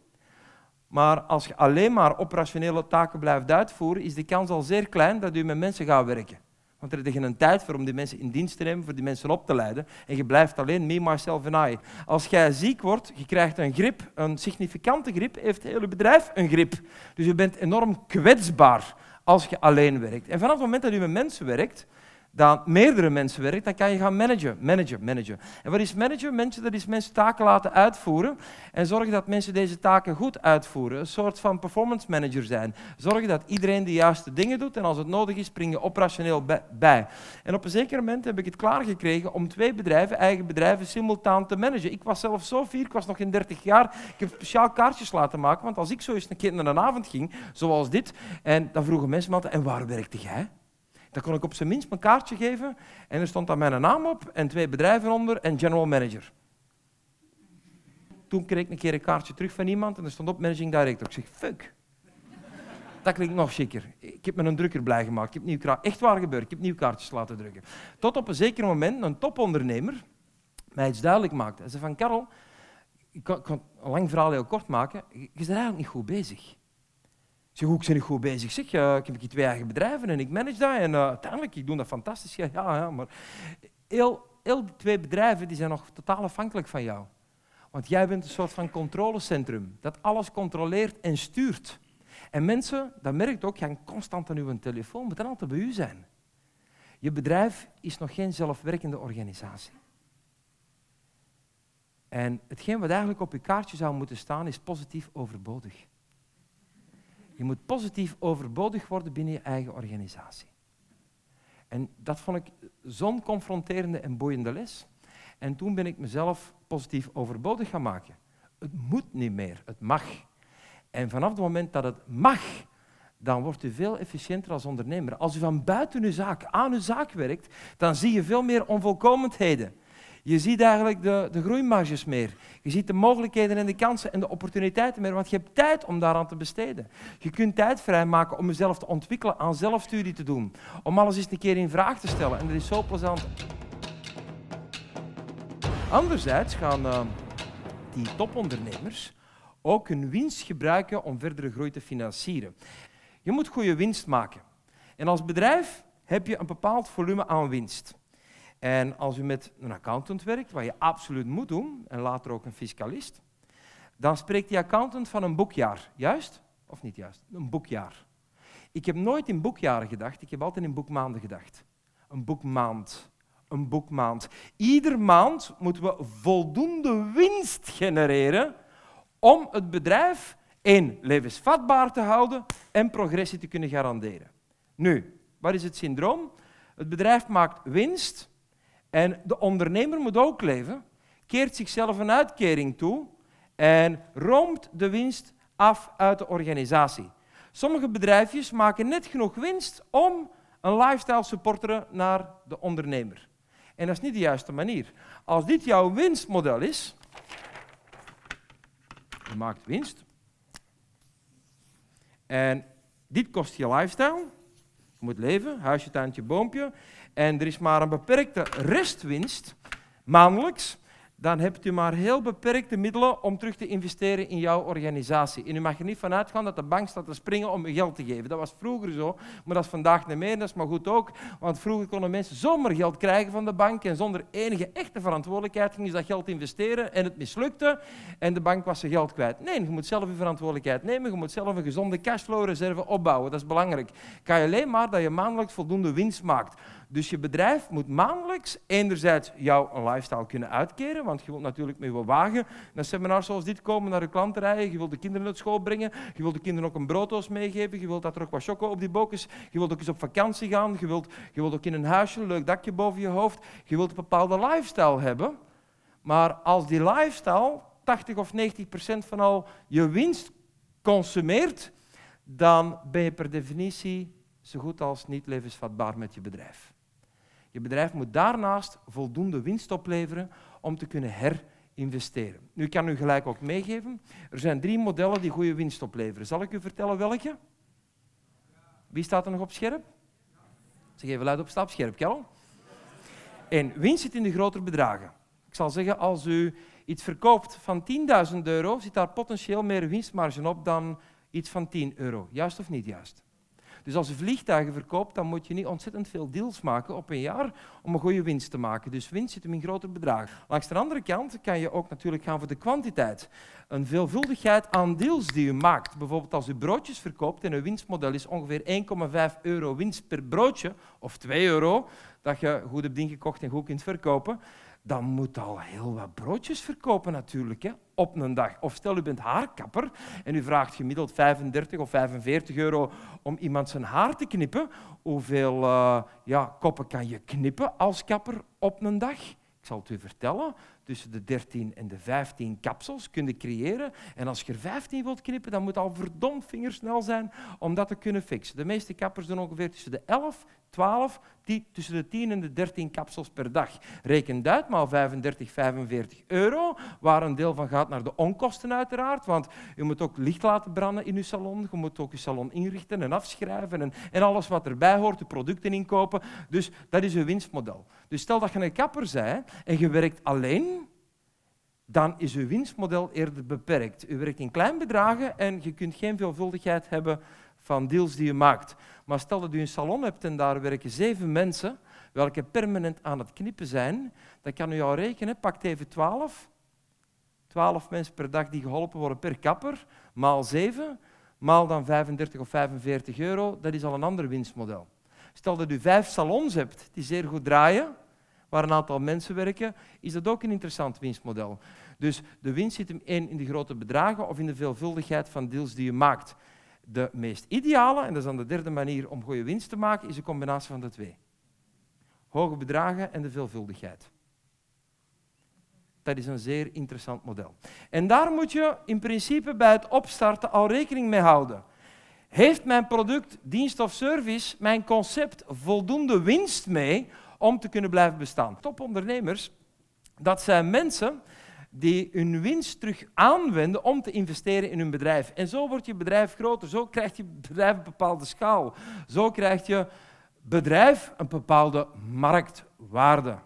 Maar als je alleen maar operationele taken blijft uitvoeren, is de kans al zeer klein dat u met mensen gaat werken. Want er is geen tijd voor om die mensen in dienst te nemen, voor die mensen op te leiden. En je blijft alleen me, myself en I. Als jij ziek wordt, je krijgt een grip, een significante grip, heeft het hele bedrijf een grip. Dus je bent enorm kwetsbaar als je alleen werkt. En vanaf het moment dat je met mensen werkt, dan meerdere mensen werkt, dan kan je gaan managen, managen, managen. En wat is managen? Mensen, dat is mensen taken laten uitvoeren en zorgen dat mensen deze taken goed uitvoeren. Een soort van performance manager zijn. Zorgen dat iedereen de juiste dingen doet en als het nodig is, spring je operationeel bij. En op een zeker moment heb ik het klaargekregen om twee bedrijven, eigen bedrijven, simultaan te managen. Ik was zelf zo vier, ik was nog geen 30 jaar. Ik heb speciaal kaartjes laten maken, want als ik zo eens een keer naar een avond ging, zoals dit, en dan vroegen mensen me altijd, en waar werkte jij? Dan kon ik op zijn minst mijn kaartje geven en er stond dan mijn naam op en twee bedrijven onder en general manager. Toen kreeg ik een keer een kaartje terug van iemand en er stond op managing director. Ik zeg, fuck. Dat klinkt nog chiquer. Ik heb me een drukker blij gemaakt. Ik heb nieuw kaart. Echt waar gebeurd. Ik heb nieuw kaartjes laten drukken. Tot op een zeker moment een topondernemer mij iets duidelijk maakte. Hij zei van, Karel, ik kan, kan een lang verhaal heel kort maken. Je bent eigenlijk niet goed bezig. Ik zeg, hoe ik ben niet goed bezig? Zeg, ik heb hier twee eigen bedrijven en ik manage dat. En uh, uiteindelijk, ik doe dat fantastisch. Ja, ja, maar heel, die twee bedrijven die zijn nog totaal afhankelijk van jou. Want jij bent een soort van controlecentrum dat alles controleert en stuurt. En mensen, dat merkt ook, gaan constant aan uw telefoon, moeten altijd bij u zijn. Je bedrijf is nog geen zelfwerkende organisatie. En hetgeen wat eigenlijk op je kaartje zou moeten staan, is positief overbodig. Je moet positief overbodig worden binnen je eigen organisatie. En dat vond ik zo'n confronterende en boeiende les. En toen ben ik mezelf positief overbodig gaan maken. Het moet niet meer, het mag. En vanaf het moment dat het mag, dan wordt u veel efficiënter als ondernemer. Als u van buiten uw zaak aan uw zaak werkt, dan zie je veel meer onvolkomenheden. Je ziet eigenlijk de, de groeimarges meer. Je ziet de mogelijkheden en de kansen en de opportuniteiten meer, want je hebt tijd om daaraan te besteden. Je kunt tijd vrijmaken om jezelf te ontwikkelen, aan zelfstudie te doen, om alles eens een keer in vraag te stellen. En dat is zo plezant. Anderzijds gaan uh, die topondernemers ook hun winst gebruiken om verdere groei te financieren. Je moet goede winst maken. En als bedrijf heb je een bepaald volume aan winst. En als u met een accountant werkt, wat je absoluut moet doen, en later ook een fiscalist, dan spreekt die accountant van een boekjaar. Juist? Of niet juist? Een boekjaar. Ik heb nooit in boekjaren gedacht, ik heb altijd in boekmaanden gedacht. Een boekmaand. Een boekmaand. Ieder maand moeten we voldoende winst genereren om het bedrijf één, levensvatbaar te houden en progressie te kunnen garanderen. Nu, wat is het syndroom? Het bedrijf maakt winst en de ondernemer moet ook leven, keert zichzelf een uitkering toe en roomt de winst af uit de organisatie. Sommige bedrijfjes maken net genoeg winst om een lifestyle supporteren naar de ondernemer. En dat is niet de juiste manier. Als dit jouw winstmodel is, je maakt winst, en dit kost je lifestyle, je moet leven, huisje, tuintje, boompje, en er is maar een beperkte restwinst maandelijks, dan hebt u maar heel beperkte middelen om terug te investeren in jouw organisatie. En u mag er niet van uitgaan dat de bank staat te springen om u geld te geven. Dat was vroeger zo, maar dat is vandaag niet meer. Dat is maar goed ook, want vroeger konden mensen zomaar geld krijgen van de bank en zonder enige echte verantwoordelijkheid gingen ze dat geld investeren en het mislukte en de bank was zijn geld kwijt. Nee, je moet zelf je verantwoordelijkheid nemen, je moet zelf een gezonde cashflow-reserve opbouwen. Dat is belangrijk. Kan je alleen maar dat je maandelijks voldoende winst maakt. Dus je bedrijf moet maandelijks enerzijds jou een lifestyle kunnen uitkeren, want je wilt natuurlijk met je wagen naar seminars zoals dit komen, naar je klanten rijden, je wilt de kinderen naar school brengen, je wilt de kinderen ook een brooddoos meegeven, je wilt dat er ook wat choco op die bok is, je wilt ook eens op vakantie gaan, je wilt, je wilt ook in een huisje, een leuk dakje boven je hoofd, je wilt een bepaalde lifestyle hebben. Maar als die lifestyle 80 of 90 procent van al je winst consumeert, dan ben je per definitie zo goed als niet levensvatbaar met je bedrijf. Je bedrijf moet daarnaast voldoende winst opleveren om te kunnen herinvesteren. Nu, ik kan u gelijk ook meegeven, er zijn drie modellen die goede winst opleveren. Zal ik u vertellen welke? Wie staat er nog op scherp? Zeg even luid op stap, scherp. En winst zit in de grotere bedragen. Ik zal zeggen, als u iets verkoopt van 10.000 euro, zit daar potentieel meer winstmarge op dan iets van 10 euro. Juist of niet juist? Dus als je vliegtuigen verkoopt, dan moet je niet ontzettend veel deals maken op een jaar om een goede winst te maken. Dus winst zit hem in grotere bedragen. Langs de andere kant kan je ook natuurlijk gaan voor de kwantiteit. Een veelvuldigheid aan deals die u maakt. Bijvoorbeeld als u broodjes verkoopt en uw winstmodel is ongeveer 1,5 euro winst per broodje, of 2 euro, dat je goed hebt ingekocht en goed kunt verkopen, dan moet al heel wat broodjes verkopen natuurlijk, hè, op een dag. Of stel, u bent haarkapper en u vraagt gemiddeld 35 of 45 euro om iemand zijn haar te knippen. Hoeveel uh, ja, koppen kan je knippen als kapper op een dag? Ik zal het u vertellen tussen de 13 en de 15 kapsels kunnen creëren. En als je er 15 wilt knippen, dan moet al verdomd vingersnel zijn om dat te kunnen fixen. De meeste kappers doen ongeveer tussen de 11, 12, die, tussen de 10 en de 13 kapsels per dag. Reken uit, maar 35, 45 euro, waar een deel van gaat naar de onkosten uiteraard, want je moet ook licht laten branden in je salon, je moet ook je salon inrichten en afschrijven en, en alles wat erbij hoort, de producten inkopen. Dus dat is je winstmodel. Dus stel dat je een kapper bent en je werkt alleen, dan is uw winstmodel eerder beperkt. U werkt in klein bedragen en je kunt geen veelvuldigheid hebben van deals die je maakt. Maar stel dat u een salon hebt en daar werken zeven mensen, welke permanent aan het knippen zijn, dan kan u al rekenen, pakt even 12. 12 mensen per dag die geholpen worden per kapper, maal 7, maal dan 35 of 45 euro, dat is al een ander winstmodel. Stel dat u vijf salons hebt die zeer goed draaien, waar een aantal mensen werken, is dat ook een interessant winstmodel. Dus de winst zit hem één in de grote bedragen of in de veelvuldigheid van deals die je maakt. De meest ideale, en dat is dan de derde manier om goede winst te maken, is een combinatie van de twee. Hoge bedragen en de veelvuldigheid. Dat is een zeer interessant model. En daar moet je in principe bij het opstarten al rekening mee houden. Heeft mijn product, dienst of service, mijn concept voldoende winst mee om te kunnen blijven bestaan? Topondernemers, dat zijn mensen die hun winst terug aanwenden om te investeren in hun bedrijf. En zo wordt je bedrijf groter, zo krijgt je bedrijf een bepaalde schaal. Zo krijgt je bedrijf een bepaalde marktwaarde.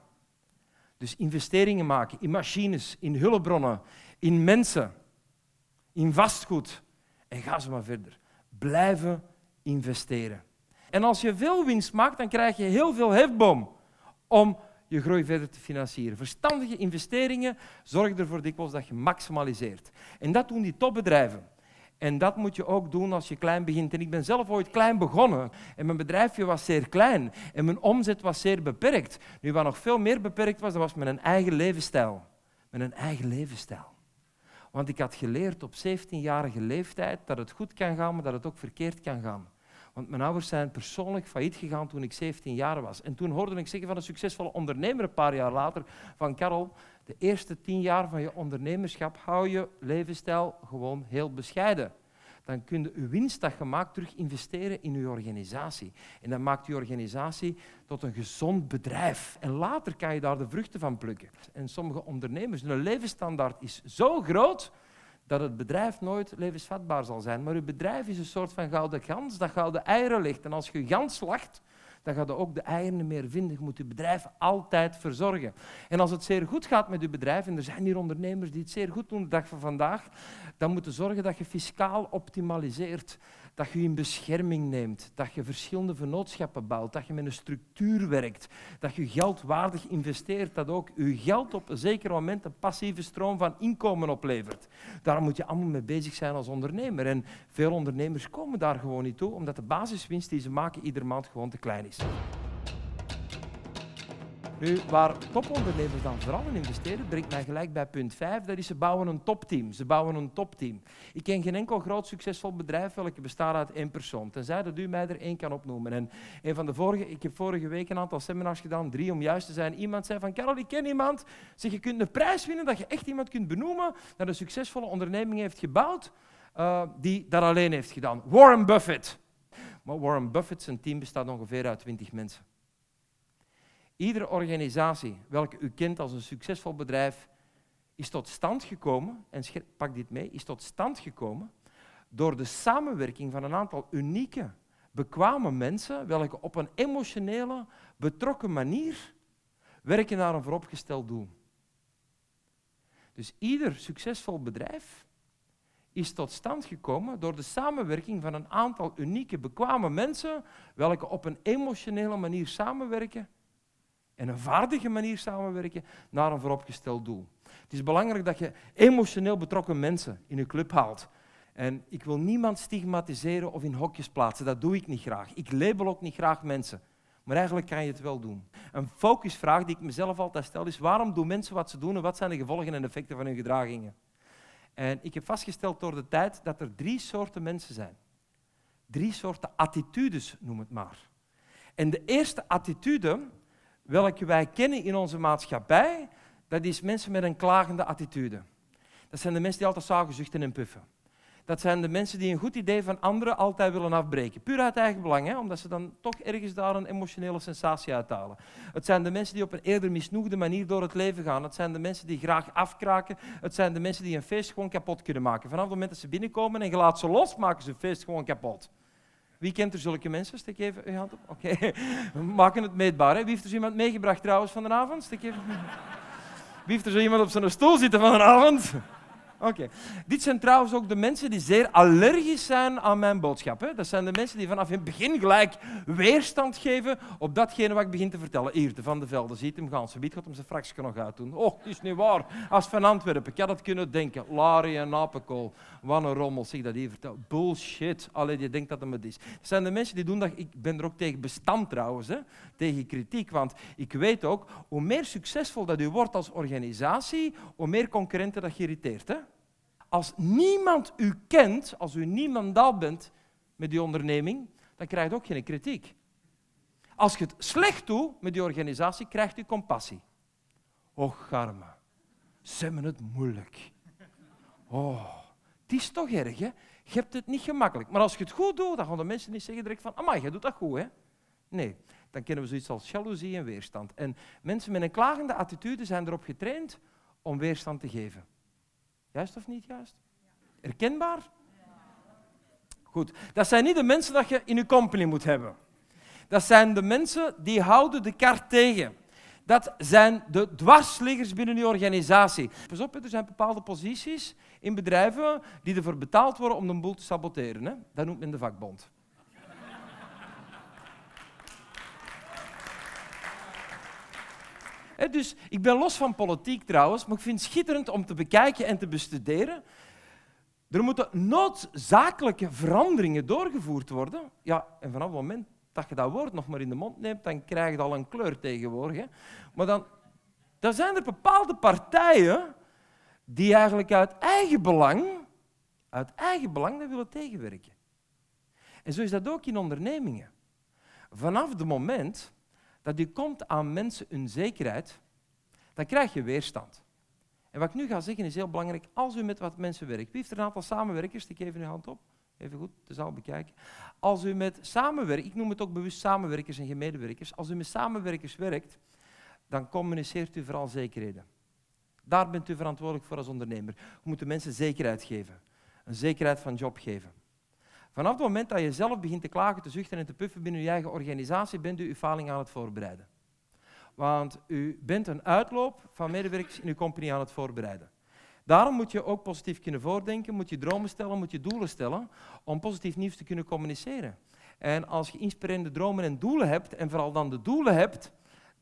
Dus investeringen maken in machines, in hulpbronnen, in mensen, in vastgoed. En ga ze maar verder. Blijven investeren. En als je veel winst maakt, dan krijg je heel veel hefboom om je groei verder te financieren. Verstandige investeringen zorgen ervoor dikwijls dat je maximaliseert. En dat doen die topbedrijven. En dat moet je ook doen als je klein begint. En ik ben zelf ooit klein begonnen. En mijn bedrijfje was zeer klein. En mijn omzet was zeer beperkt. Nu, wat nog veel meer beperkt was, dat was mijn eigen levensstijl. Mijn eigen levensstijl. Want ik had geleerd op 17-jarige leeftijd dat het goed kan gaan, maar dat het ook verkeerd kan gaan. Want mijn ouders zijn persoonlijk failliet gegaan toen ik 17 jaar was. En toen hoorde ik zeggen van een succesvolle ondernemer een paar jaar later van Karel, de eerste tien jaar van je ondernemerschap hou je levensstijl gewoon heel bescheiden. Dan kun je je winst dat terug investeren in je organisatie. En dan maakt je organisatie tot een gezond bedrijf. En later kan je daar de vruchten van plukken. En sommige ondernemers, hun levensstandaard is zo groot dat het bedrijf nooit levensvatbaar zal zijn. Maar uw bedrijf is een soort van gouden gans dat gouden eieren legt. En als je gans slacht, dan gaat je ook de eieren meer vinden. Je moet je bedrijf altijd verzorgen. En als het zeer goed gaat met je bedrijf, en er zijn hier ondernemers die het zeer goed doen de dag van vandaag, dan moet je zorgen dat je fiscaal optimaliseert dat je in bescherming neemt, dat je verschillende vennootschappen bouwt, dat je met een structuur werkt, dat je geld waardig investeert, dat ook je geld op een zeker moment een passieve stroom van inkomen oplevert. Daar moet je allemaal mee bezig zijn als ondernemer. En veel ondernemers komen daar gewoon niet toe, omdat de basiswinst die ze maken iedere maand gewoon te klein is. Nu, waar topondernemers dan vooral in investeren, brengt mij gelijk bij punt 5, dat is ze bouwen een topteam. Ze bouwen een topteam. Ik ken geen enkel groot succesvol bedrijf welke bestaat uit één persoon, tenzij dat u mij er één kan opnoemen. En een van de vorige, ik heb vorige week een aantal seminars gedaan, drie om juist te zijn. Iemand zei van, Karel, ik ken iemand, zeg, je kunt een prijs winnen dat je echt iemand kunt benoemen dat een succesvolle onderneming heeft gebouwd, uh, die dat alleen heeft gedaan. Warren Buffett. Maar Warren Buffett, zijn team bestaat ongeveer uit 20 mensen. Iedere organisatie welke u kent als een succesvol bedrijf is tot stand gekomen, en pak dit mee, is tot stand gekomen door de samenwerking van een aantal unieke, bekwame mensen, welke op een emotionele, betrokken manier werken naar een vooropgesteld doel. Dus ieder succesvol bedrijf is tot stand gekomen door de samenwerking van een aantal unieke, bekwame mensen, welke op een emotionele manier samenwerken en een vaardige manier samenwerken naar een vooropgesteld doel. Het is belangrijk dat je emotioneel betrokken mensen in je club haalt. En ik wil niemand stigmatiseren of in hokjes plaatsen, dat doe ik niet graag. Ik label ook niet graag mensen, maar eigenlijk kan je het wel doen. Een focusvraag die ik mezelf altijd stel is, waarom doen mensen wat ze doen en wat zijn de gevolgen en effecten van hun gedragingen? En ik heb vastgesteld door de tijd dat er drie soorten mensen zijn. Drie soorten attitudes, noem het maar. En de eerste attitude, welke wij kennen in onze maatschappij, dat is mensen met een klagende attitude. Dat zijn de mensen die altijd zagen, zuchten en puffen dat zijn de mensen die een goed idee van anderen altijd willen afbreken. Puur uit eigen belang, omdat ze dan toch ergens daar een emotionele sensatie uithalen. Het zijn de mensen die op een eerder misnoegde manier door het leven gaan. Het zijn de mensen die graag afkraken. Het zijn de mensen die een feest gewoon kapot kunnen maken. Vanaf het moment dat ze binnenkomen en je laat ze los, maken ze een feest gewoon kapot. Wie kent er zulke mensen? Steek even uw hand op. Oké, we maken het meetbaar. Wie heeft er zo iemand meegebracht trouwens vanavond? Steek even... Wie heeft er zo iemand op zijn stoel zitten vanavond? Oké. Dit zijn trouwens ook de mensen die zeer allergisch zijn aan mijn boodschap. Hè? Dat zijn de mensen die vanaf het begin gelijk weerstand geven op datgene wat ik begin te vertellen. Hier, de Van de Velde, ziet hem gaan. Ze biedt hem zijn fraksje nog uit doen. Oh, het is niet waar. Als van Antwerpen, ik had het kunnen denken. Lari en apenkool. Wat een rommel, zeg dat hier vertel. Bullshit. Alleen je denkt dat het is. Het zijn de mensen die doen dat... Ik ben er ook tegen bestand trouwens, hè? tegen kritiek. Want ik weet ook, hoe meer succesvol dat u wordt als organisatie, hoe meer concurrenten dat je irriteert. Als niemand u kent, als u niemandaal bent met die onderneming, dan krijgt ook geen kritiek. Als je het slecht doet met die organisatie, krijgt u compassie. Och, arme, ze hebben het moeilijk. Oh, het is toch erg, hè? Je hebt het niet gemakkelijk. Maar als je het goed doet, dan gaan de mensen niet zeggen direct van, amai, je doet dat goed, hè? Nee, dan kennen we zoiets als jaloezie en weerstand. En mensen met een klagende attitude zijn erop getraind om weerstand te geven. Juist of niet juist? Herkenbaar? Goed. Dat zijn niet de mensen dat je in je company moet hebben. Dat zijn de mensen die houden de kar tegen. Dat zijn de dwarsliggers binnen je organisatie. Pas op, er zijn bepaalde posities in bedrijven die ervoor betaald worden om de boel te saboteren. Hè? Dat noemt men de vakbond. Dus ik ben los van politiek trouwens, maar ik vind het schitterend om te bekijken en te bestuderen. Er moeten noodzakelijke veranderingen doorgevoerd worden. Ja, en vanaf het moment dat je dat woord nog maar in de mond neemt, dan krijg je al een kleur tegenwoordig. Maar dan, dan zijn er bepaalde partijen die eigenlijk uit eigen belang, uit eigen belang dat willen tegenwerken. En zo is dat ook in ondernemingen. Vanaf het moment dat u komt aan mensen hun zekerheid, dan krijg je weerstand. En wat ik nu ga zeggen is heel belangrijk. Als u met wat mensen werkt, wie heeft er een aantal samenwerkers? Steek even uw hand op. Even goed, de zaal bekijken. Als u met samenwerkers, ik noem het ook bewust samenwerkers en gemedewerkers, als u met samenwerkers werkt, dan communiceert u vooral zekerheden. Daar bent u verantwoordelijk voor als ondernemer. Je moet de mensen zekerheid geven. Een zekerheid van job geven. Vanaf het moment dat je zelf begint te klagen, te zuchten en te puffen binnen je eigen organisatie, bent u uw faling aan het voorbereiden. Want u bent een uitloop van medewerkers in uw company aan het voorbereiden. Daarom moet je ook positief kunnen voordenken, moet je dromen stellen, moet je doelen stellen, om positief nieuws te kunnen communiceren. En als je inspirerende dromen en doelen hebt, en vooral dan de doelen hebt,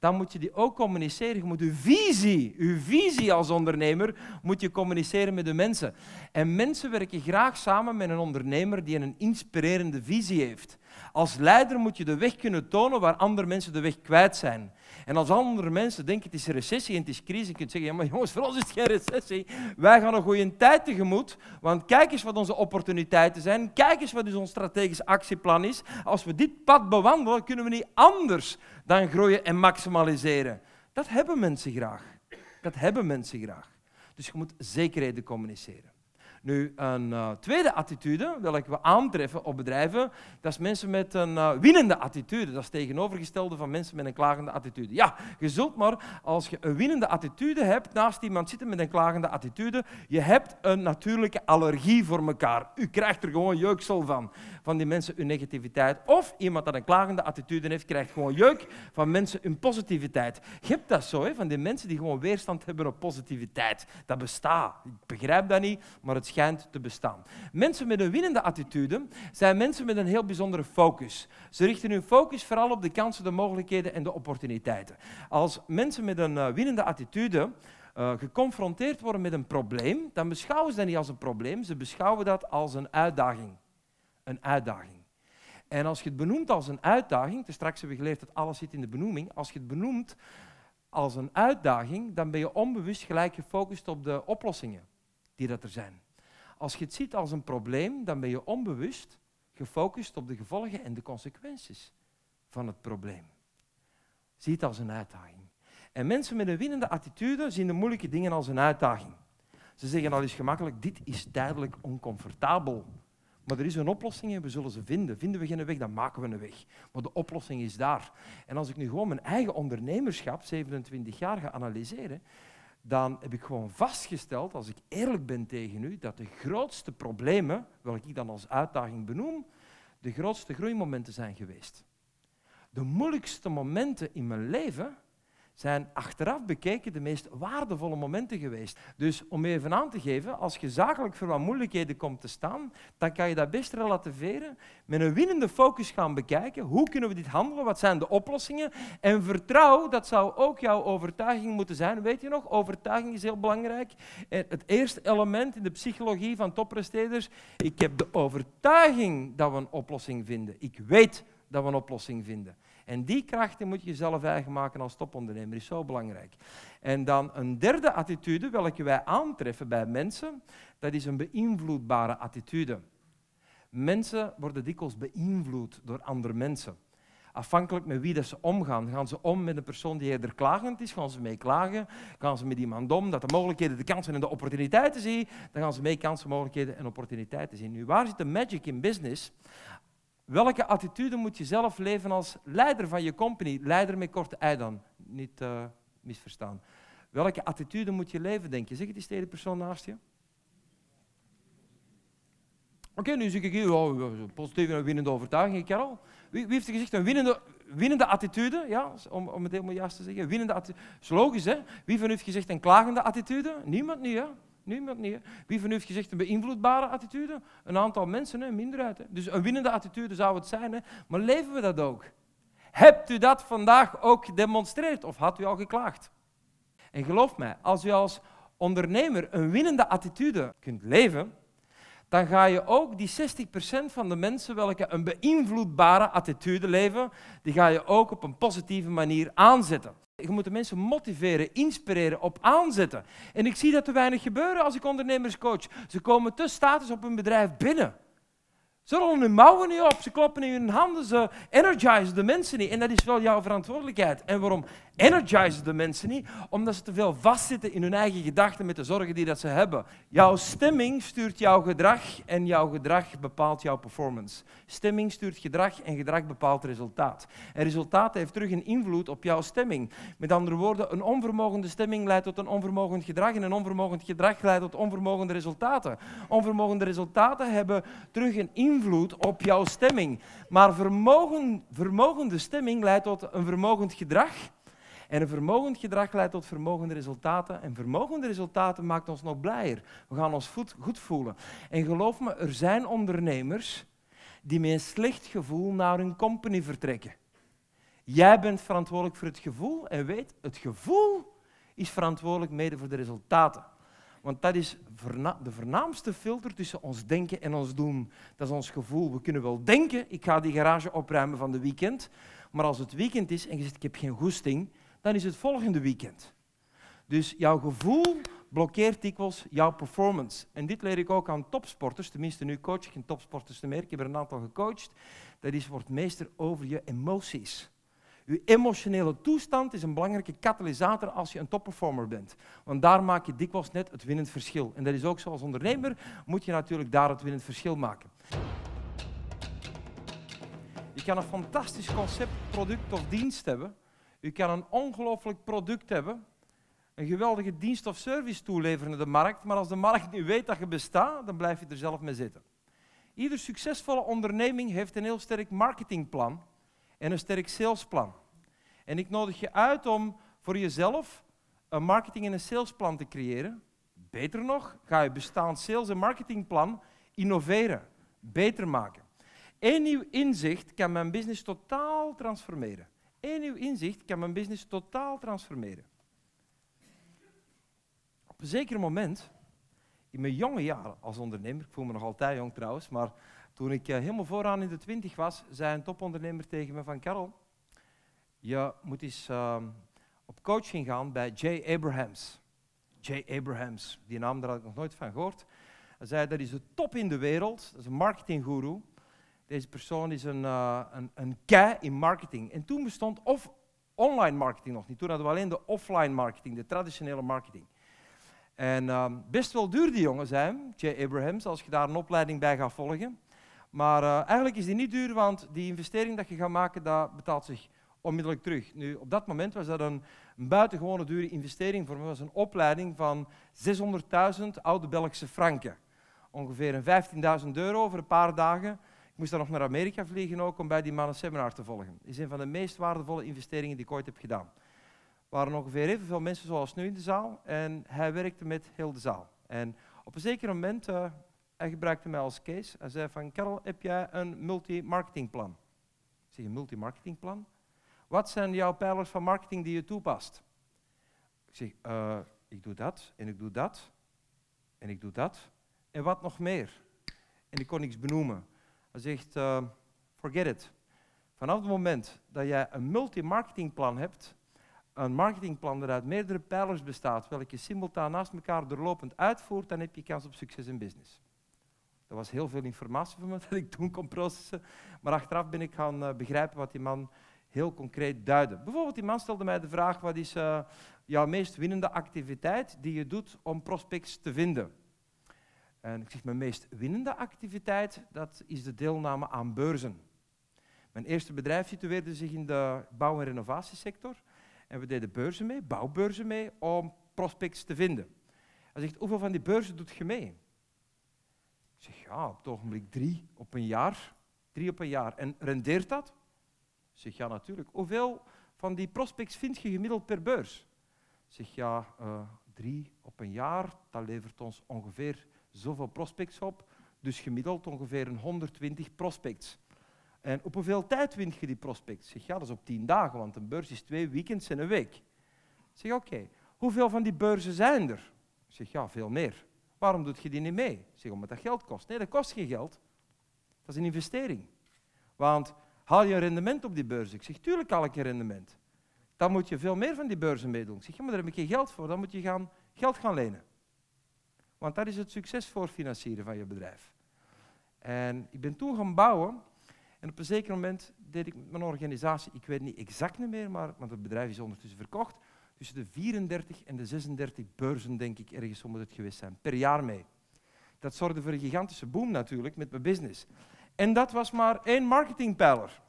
dan moet je die ook communiceren. Je moet uw visie, uw visie als ondernemer, moet je communiceren met de mensen. En mensen werken graag samen met een ondernemer die een inspirerende visie heeft. Als leider moet je de weg kunnen tonen waar andere mensen de weg kwijt zijn. En als andere mensen denken het is recessie en het is crisis, kun je zeggen, ja, maar jongens, voor ons is het geen recessie. Wij gaan een goede tijd tegemoet, want kijk eens wat onze opportuniteiten zijn. Kijk eens wat dus ons strategisch actieplan is. Als we dit pad bewandelen, kunnen we niet anders dan groeien en maximaliseren. Dat hebben mensen graag. Dat hebben mensen graag. Dus je moet zekerheden communiceren. Nu, een uh, tweede attitude, welke we aantreffen op bedrijven, dat is mensen met een uh, winnende attitude. Dat is tegenovergestelde van mensen met een klagende attitude. Ja, je zult maar, als je een winnende attitude hebt, naast iemand zitten met een klagende attitude, je hebt een natuurlijke allergie voor elkaar. U krijgt er gewoon jeuksel van, van die mensen hun negativiteit. Of iemand dat een klagende attitude heeft, krijgt gewoon jeuk van mensen hun positiviteit. Je hebt dat zo, hè, van die mensen die gewoon weerstand hebben op positiviteit. Dat bestaat. Ik begrijp dat niet, maar het schijnt te bestaan. Mensen met een winnende attitude zijn mensen met een heel bijzondere focus. Ze richten hun focus vooral op de kansen, de mogelijkheden en de opportuniteiten. Als mensen met een uh, winnende attitude uh, geconfronteerd worden met een probleem, dan beschouwen ze dat niet als een probleem, ze beschouwen dat als een uitdaging. Een uitdaging. En als je het benoemt als een uitdaging, straks hebben we geleerd dat alles zit in de benoeming, als je het benoemt als een uitdaging, dan ben je onbewust gelijk gefocust op de oplossingen die dat er zijn. Als je het ziet als een probleem, dan ben je onbewust gefocust op de gevolgen en de consequenties van het probleem. Zie het als een uitdaging. En mensen met een winnende attitude zien de moeilijke dingen als een uitdaging. Ze zeggen al eens gemakkelijk, dit is tijdelijk oncomfortabel. Maar er is een oplossing en we zullen ze vinden. Vinden we geen weg, dan maken we een weg. Maar de oplossing is daar. En als ik nu gewoon mijn eigen ondernemerschap, 27 jaar, ga analyseren, dan heb ik gewoon vastgesteld, als ik eerlijk ben tegen u, dat de grootste problemen, welke ik dan als uitdaging benoem, de grootste groeimomenten zijn geweest. De moeilijkste momenten in mijn leven zijn achteraf bekeken de meest waardevolle momenten geweest. Dus om even aan te geven, als je zakelijk voor wat moeilijkheden komt te staan, dan kan je dat best relativeren, met een winnende focus gaan bekijken. Hoe kunnen we dit handelen? Wat zijn de oplossingen? En vertrouw, dat zou ook jouw overtuiging moeten zijn. Weet je nog, overtuiging is heel belangrijk. Het eerste element in de psychologie van toppresteerders, ik heb de overtuiging dat we een oplossing vinden. Ik weet dat we een oplossing vinden. En die krachten moet je zelf eigen maken als topondernemer, is zo belangrijk. En dan een derde attitude, welke wij aantreffen bij mensen, dat is een beïnvloedbare attitude. Mensen worden dikwijls beïnvloed door andere mensen. Afhankelijk met wie dat ze omgaan. Gaan ze om met een persoon die eerder klagend is, gaan ze mee klagen. Gaan ze met iemand om dat de mogelijkheden, de kansen en de opportuniteiten zien, dan gaan ze mee kansen, mogelijkheden en opportuniteiten zien. Nu, waar zit de magic in business? Welke attitude moet je zelf leven als leider van je company? Leider met korte ei dan, niet uh, misverstaan. Welke attitude moet je leven, denk je? Zeg het eens tegen persoon naast je. Oké, nu zeg ik hier oh, positieve en winnende overtuiging, Karel. Wie, wie heeft gezegd een winnende, winnende attitude? Ja, om, om het helemaal juist te zeggen. Winnende attitude. is logisch, hè? Wie van u heeft gezegd een klagende attitude? Niemand niet, hè? Niemand niet. Wie van u heeft gezegd een beïnvloedbare attitude? Een aantal mensen, hè, minderheid. Hè. Dus een winnende attitude zou het zijn, hè. maar leven we dat ook? Hebt u dat vandaag ook gedemonstreerd of had u al geklaagd? En geloof mij, als u als ondernemer een winnende attitude kunt leven, dan ga je ook die 60% van de mensen welke een beïnvloedbare attitude leven, die ga je ook op een positieve manier aanzetten. Je moet de mensen motiveren, inspireren, op aanzetten. En ik zie dat te weinig gebeuren als ik ondernemers coach. Ze komen te status op hun bedrijf binnen. Ze rollen hun mouwen niet op, ze kloppen in hun handen, ze energizen de mensen niet. En dat is wel jouw verantwoordelijkheid. En waarom energizen de mensen niet? Omdat ze te veel vastzitten in hun eigen gedachten met de zorgen die dat ze hebben. Jouw stemming stuurt jouw gedrag en jouw gedrag bepaalt jouw performance. Stemming stuurt gedrag en gedrag bepaalt resultaat. En resultaat heeft terug een invloed op jouw stemming. Met andere woorden, een onvermogende stemming leidt tot een onvermogend gedrag en een onvermogend gedrag leidt tot onvermogende resultaten. Onvermogende resultaten hebben terug een invloed op jouw stemming. Maar vermogen, vermogende stemming leidt tot een vermogend gedrag en een vermogend gedrag leidt tot vermogende resultaten. En vermogende resultaten maakt ons nog blijer. We gaan ons goed voelen. En geloof me, er zijn ondernemers die met een slecht gevoel naar hun company vertrekken. Jij bent verantwoordelijk voor het gevoel en weet, het gevoel is verantwoordelijk mede voor de resultaten. Want dat is de voornaamste filter tussen ons denken en ons doen. Dat is ons gevoel. We kunnen wel denken, ik ga die garage opruimen van de weekend. Maar als het weekend is en je zegt, ik heb geen goesting, dan is het volgende weekend. Dus jouw gevoel blokkeert dikwijls jouw performance. En dit leer ik ook aan topsporters, tenminste nu coach ik geen topsporters meer, ik heb er een aantal gecoacht. Dat is wordt meester over je emoties. Je emotionele toestand is een belangrijke katalysator als je een topperformer bent. Want daar maak je dikwijls net het winnend verschil. En dat is ook zo als ondernemer, moet je natuurlijk daar het winnend verschil maken. Je kan een fantastisch concept, product of dienst hebben, u kan een ongelooflijk product hebben, een geweldige dienst of service toeleveren in de markt, maar als de markt nu weet dat je bestaat, dan blijf je er zelf mee zitten. Ieder succesvolle onderneming heeft een heel sterk marketingplan en een sterk salesplan. En ik nodig je uit om voor jezelf een marketing- en een salesplan te creëren, Beter nog, ga je bestaand sales- en marketingplan innoveren, beter maken. Eén nieuw inzicht kan mijn business totaal transformeren. Eén nieuw inzicht kan mijn business totaal transformeren. Op een zeker moment, in mijn jonge jaren als ondernemer, ik voel me nog altijd jong trouwens, maar toen ik eh, helemaal vooraan in de twintig was, zei een topondernemer tegen me van Karel, je moet eens ehm, op coaching gaan bij Jay Abrahams. Jay Abrahams, die naam daar had ik nog nooit van gehoord. Hij zei, dat is de top in de wereld, dat is een marketinggoeroe. Deze persoon is een, uh, een, een kei in marketing. En toen bestond of online marketing nog niet. Toen hadden we alleen de offline marketing, de traditionele marketing. En uh, best wel duur die jongen zijn, Jay Abrahams, als je daar een opleiding bij gaat volgen. Maar uh, eigenlijk is die niet duur, want die investering dat je gaat maken, dat betaalt zich onmiddellijk terug. Nu, op dat moment was dat een, buitengewone dure investering voor me. Dat was een opleiding van 600.000 oude Belgische franken. Ongeveer een 15.000 euro over een paar dagen. Ik moest dan nog naar Amerika vliegen ook om bij die man een seminar te volgen. Dat is een van de meest waardevolle investeringen die ik ooit heb gedaan. Er waren ongeveer evenveel mensen zoals nu in de zaal en hij werkte met heel de zaal. En op een zeker moment, uh, hij gebruikte mij als case. Hij zei van, Karel, heb jij een multi-marketingplan? Ik zeg, een multi-marketingplan? Wat zijn jouw pijlers van marketing die je toepast? Ik zeg, uh, ik doe dat en ik doe dat en ik doe dat. En wat nog meer? En ik kon niks benoemen. Hij zegt, uh, forget it. Vanaf het moment dat jij een multi-marketingplan hebt, een marketingplan dat uit meerdere pijlers bestaat, welke simultaan naast elkaar doorlopend uitvoert, dan heb je kans op succes in business. Dat was heel veel informatie voor me dat ik toen kon processen, maar achteraf ben ik gaan uh, begrijpen wat die man heel concreet duidde. Bijvoorbeeld, die man stelde mij de vraag, wat is uh, jouw meest winnende activiteit die je doet om prospects te vinden? En ik zeg, mijn meest winnende activiteit, dat is de deelname aan beurzen. Mijn eerste bedrijf situeerde zich in de bouw- en renovatiesector. En we deden beurzen mee, bouwbeurzen mee, om prospects te vinden. Hij zegt, hoeveel van die beurzen doet je mee? Zeg, ja, op het ogenblik drie op een jaar. Drie op een jaar. En rendeert dat? Ik zeg, ja, natuurlijk. Hoeveel van die prospects vind je gemiddeld per beurs? Ik zeg, ja, uh, drie op een jaar. Dat levert ons ongeveer zoveel prospects op. Dus gemiddeld ongeveer een 120 prospects. En op hoeveel tijd wint je die prospects? Ik zeg, ja, dat is op tien dagen, want een beurs is twee weekends en een week. Ik zeg, oké, hoeveel van die beurzen zijn er? Ik zeg, ja, veel meer. Waarom doet je die niet mee? Ik zeg, omdat dat geld kost. Nee, dat kost geen geld. Dat is een investering. Want haal je een rendement op die beurs? Ik zeg, tuurlijk haal ik een rendement. Dan moet je veel meer van die beurzen meedoen. Ik zeg, ja, maar daar heb ik geen geld voor. Dan moet je gaan, geld gaan lenen. Want dat is het succes voor financieren van je bedrijf. En ik ben toen gaan bouwen. En op een zeker moment deed ik met mijn organisatie, ik weet niet exact meer, maar, want het bedrijf is ondertussen verkocht, tussen de 34 en de 36 beurzen, denk ik, ergens moet het geweest zijn, per jaar mee. Dat zorgde voor een gigantische boom natuurlijk met mijn business. En dat was maar één marketingpijler.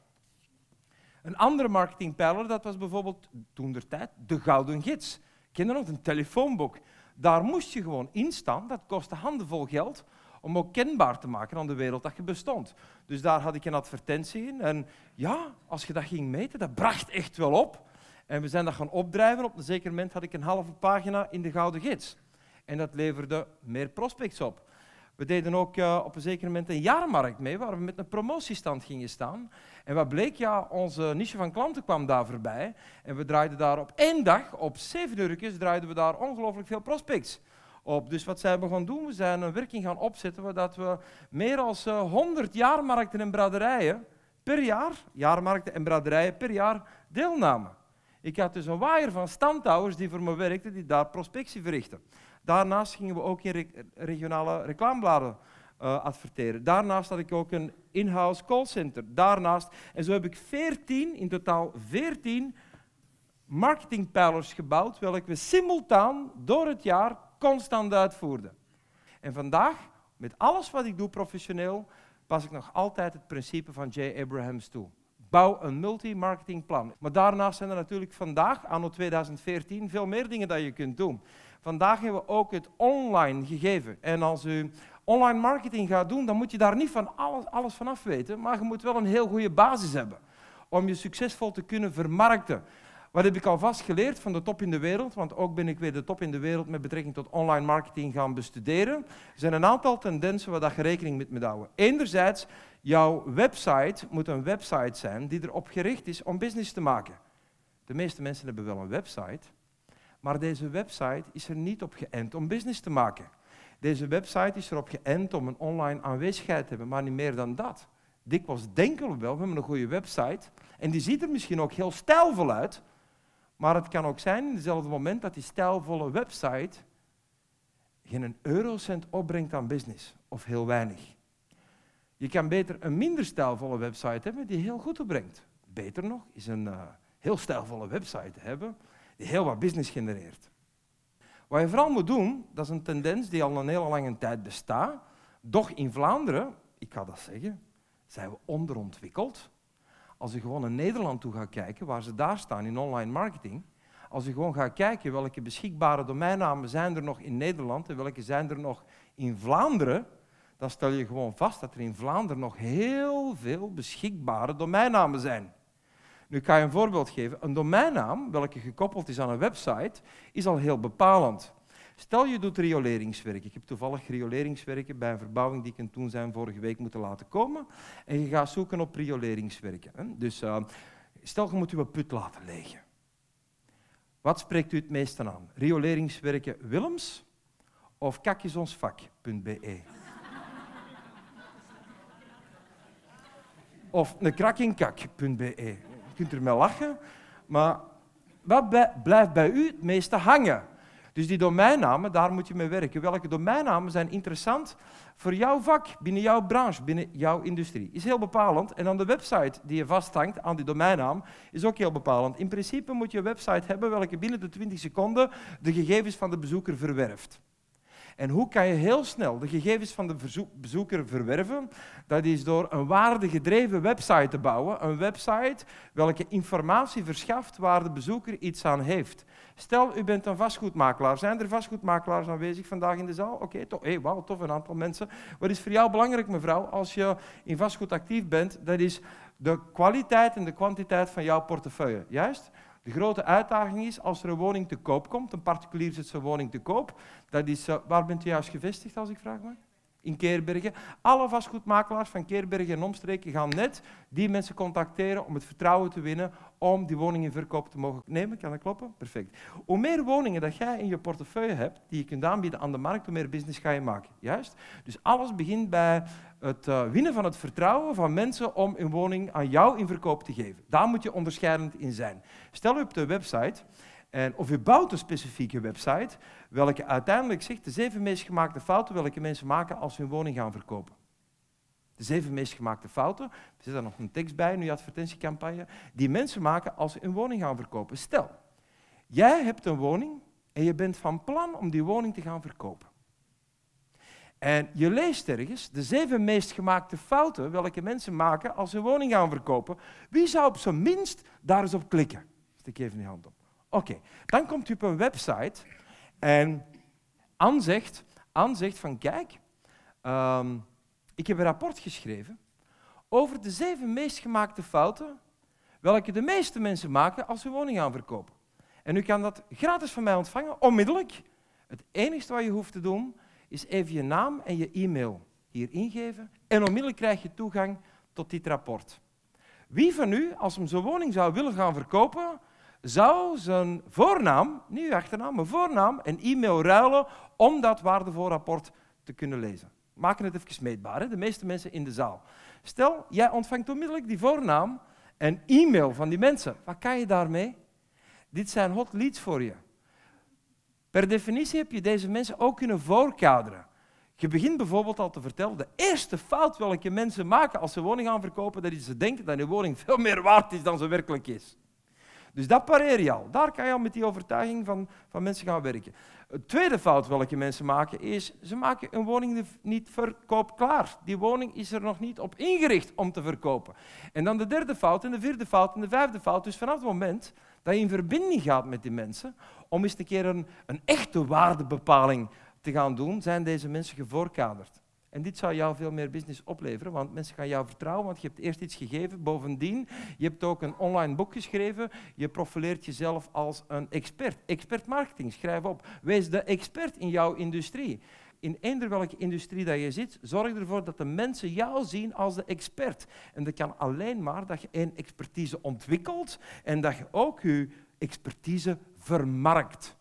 Een andere marketingpijler, dat was bijvoorbeeld toen der tijd de Gouden Gids. Ken je nog, een telefoonboek. Daar moest je gewoon in staan, dat kostte handenvol geld, om ook kenbaar te maken aan de wereld dat je bestond. Dus daar had ik een advertentie in. En ja, als je dat ging meten, dat bracht echt wel op. En we zijn dat gaan opdrijven. Op een zeker moment had ik een halve pagina in de Gouden Gids. En dat leverde meer prospects op. We deden ook uh, op een zeker moment een jaarmarkt mee, waar we met een promotiestand gingen staan. En wat bleek, ja, onze niche van klanten kwam daar voorbij. En we draaiden daar op één dag, op zeven uurtjes, draaiden we daar ongelooflijk veel prospects op. Dus wat zijn we gaan doen? We zijn een werking gaan opzetten waar we meer dan uh, 100 jaarmarkten en braderijen per jaar, jaarmarkten en braderijen per jaar, deelnamen. Ik had dus een waaier van standhouders die voor me werkten, die daar prospectie verrichten. Daarnaast gingen we ook in re regionale reclamebladen uh, adverteren. Daarnaast had ik ook een in-house callcenter. Daarnaast, en zo heb ik 14, in totaal 14 marketingpijlers gebouwd, welke we simultaan door het jaar constant uitvoerden. En vandaag, met alles wat ik doe professioneel, pas ik nog altijd het principe van J. Abrahams toe. Bouw een multi-marketingplan. Maar daarnaast zijn er natuurlijk vandaag, anno 2014, veel meer dingen dat je kunt doen. Vandaag hebben we ook het online gegeven. En als u online marketing gaat doen, dan moet je daar niet van alles, alles van af weten, maar je moet wel een heel goede basis hebben om je succesvol te kunnen vermarkten. Wat heb ik alvast geleerd van de top in de wereld? Want ook ben ik weer de top in de wereld met betrekking tot online marketing gaan bestuderen. Er zijn een aantal tendensen waar je rekening mee moet houden. Enerzijds, jouw website moet een website zijn die erop gericht is om business te maken. De meeste mensen hebben wel een website, maar deze website is er niet op geënt om business te maken. Deze website is erop geënt om een online aanwezigheid te hebben, maar niet meer dan dat. Dikwijls denken we wel, we hebben een goede website en die ziet er misschien ook heel stijlvol uit, maar het kan ook zijn in hetzelfde moment dat die stijlvolle website geen eurocent opbrengt aan business, of heel weinig. Je kan beter een minder stijlvolle website hebben die heel goed opbrengt. Beter nog is een uh, heel stijlvolle website hebben die heel wat business genereert. Wat je vooral moet doen, dat is een tendens die al een hele lange tijd bestaat. Doch in Vlaanderen, ik ga dat zeggen, zijn we onderontwikkeld. Als je gewoon naar Nederland toe gaat kijken, waar ze daar staan in online marketing, als je gewoon gaat kijken welke beschikbare domeinnamen zijn er nog in Nederland en welke zijn er nog in Vlaanderen, dan stel je gewoon vast dat er in Vlaanderen nog heel veel beschikbare domeinnamen zijn. Nu kan je een voorbeeld geven. Een domeinnaam, welke gekoppeld is aan een website, is al heel bepalend. Stel je doet rioleringswerk. Ik heb toevallig rioleringswerken bij een verbouwing die ik in toen zijn vorige week moeten laten komen. En je gaat zoeken op rioleringswerken. Dus uh, stel je moet je put laten legen. Wat spreekt u het meest aan? Rioleringswerken Willems of kakjesonsvak.be? Of een krakinkak.be? Je kunt er mee lachen, maar wat blijft bij u het meeste hangen? Dus die domeinnamen, daar moet je mee werken. Welke domeinnamen zijn interessant voor jouw vak, binnen jouw branche, binnen jouw industrie? Is heel bepalend. En dan de website die je vasthangt aan die domeinnaam is ook heel bepalend. In principe moet je een website hebben welke binnen de 20 seconden de gegevens van de bezoeker verwerft. En hoe kan je heel snel de gegevens van de bezoeker verwerven? Dat is door een waardegedreven website te bouwen. Een website welke informatie verschaft waar de bezoeker iets aan heeft. Stel, u bent een vastgoedmakelaar. Zijn er vastgoedmakelaars aanwezig vandaag in de zaal? Oké, okay, to hey, wauw, tof, een aantal mensen. Wat is voor jou belangrijk, mevrouw, als je in vastgoed actief bent? Dat is de kwaliteit en de kwantiteit van jouw portefeuille. Juist? De grote uitdaging is als er een woning te koop komt, een particulier zet zijn woning te koop, dat is, uh, waar bent u juist gevestigd als ik vraag mag? In Keerbergen. Alle vastgoedmakelaars van Keerbergen en omstreken gaan net die mensen contacteren om het vertrouwen te winnen om die woning in verkoop te mogen nemen. Kan dat kloppen? Perfect. Hoe meer woningen dat jij in je portefeuille hebt, die je kunt aanbieden aan de markt, hoe meer business ga je maken. Juist? Dus alles begint bij het uh, winnen van het vertrouwen van mensen om een woning aan jou in verkoop te geven. Daar moet je onderscheidend in zijn. Stel u op de website, en, of u bouwt een specifieke website, welke uiteindelijk zegt de zeven meest gemaakte fouten welke mensen maken als ze hun woning gaan verkopen. De zeven meest gemaakte fouten, er zit daar nog een tekst bij in uw advertentiecampagne, die mensen maken als ze een woning gaan verkopen. Stel, jij hebt een woning en je bent van plan om die woning te gaan verkopen. En je leest ergens de zeven meest gemaakte fouten welke mensen maken als ze een woning gaan verkopen. Wie zou op zijn minst daar eens op klikken? Steek even die hand op. Oké, dan komt u op een website en Anne zegt, zegt van kijk, um, ik heb een rapport geschreven over de zeven meest gemaakte fouten welke de meeste mensen maken als ze woning gaan verkopen. En u kan dat gratis van mij ontvangen, onmiddellijk. Het enige wat je hoeft te doen, is even je naam en je e-mail hier ingeven en onmiddellijk krijg je toegang tot dit rapport. Wie van u, als hem zijn woning zou willen gaan verkopen, zou zijn voornaam, niet uw achternaam, maar voornaam en e-mail ruilen om dat waardevol rapport te kunnen lezen? maken het even meetbaar, hè? de meeste mensen in de zaal. Stel, jij ontvangt onmiddellijk die voornaam en e-mail van die mensen. Wat kan je daarmee? Dit zijn hot leads voor je. Per definitie heb je deze mensen ook kunnen voorkaderen. Je begint bijvoorbeeld al te vertellen, de eerste fout welke mensen maken als ze woning gaan verkopen, dat is ze denken dat hun woning veel meer waard is dan ze werkelijk is. Dus dat pareer je al. Daar kan je al met die overtuiging van, van mensen gaan werken. Het tweede fout welke mensen maken is, ze maken een woning niet verkoopklaar. Die woning is er nog niet op ingericht om te verkopen. En dan de derde fout en de vierde fout en de vijfde fout. Dus vanaf het moment dat je in verbinding gaat met die mensen, om eens een keer een, een echte waardebepaling te gaan doen, zijn deze mensen gevoorkaderd. En dit zou jou veel meer business opleveren, want mensen gaan jou vertrouwen, want je hebt eerst iets gegeven. Bovendien, je hebt ook een online boek geschreven. Je profileert jezelf als een expert. Expert marketing, schrijf op. Wees de expert in jouw industrie in eender welke industrie dat je zit, zorg ervoor dat de mensen jou zien als de expert. En dat kan alleen maar dat je één expertise ontwikkelt en dat je ook je expertise vermarkt.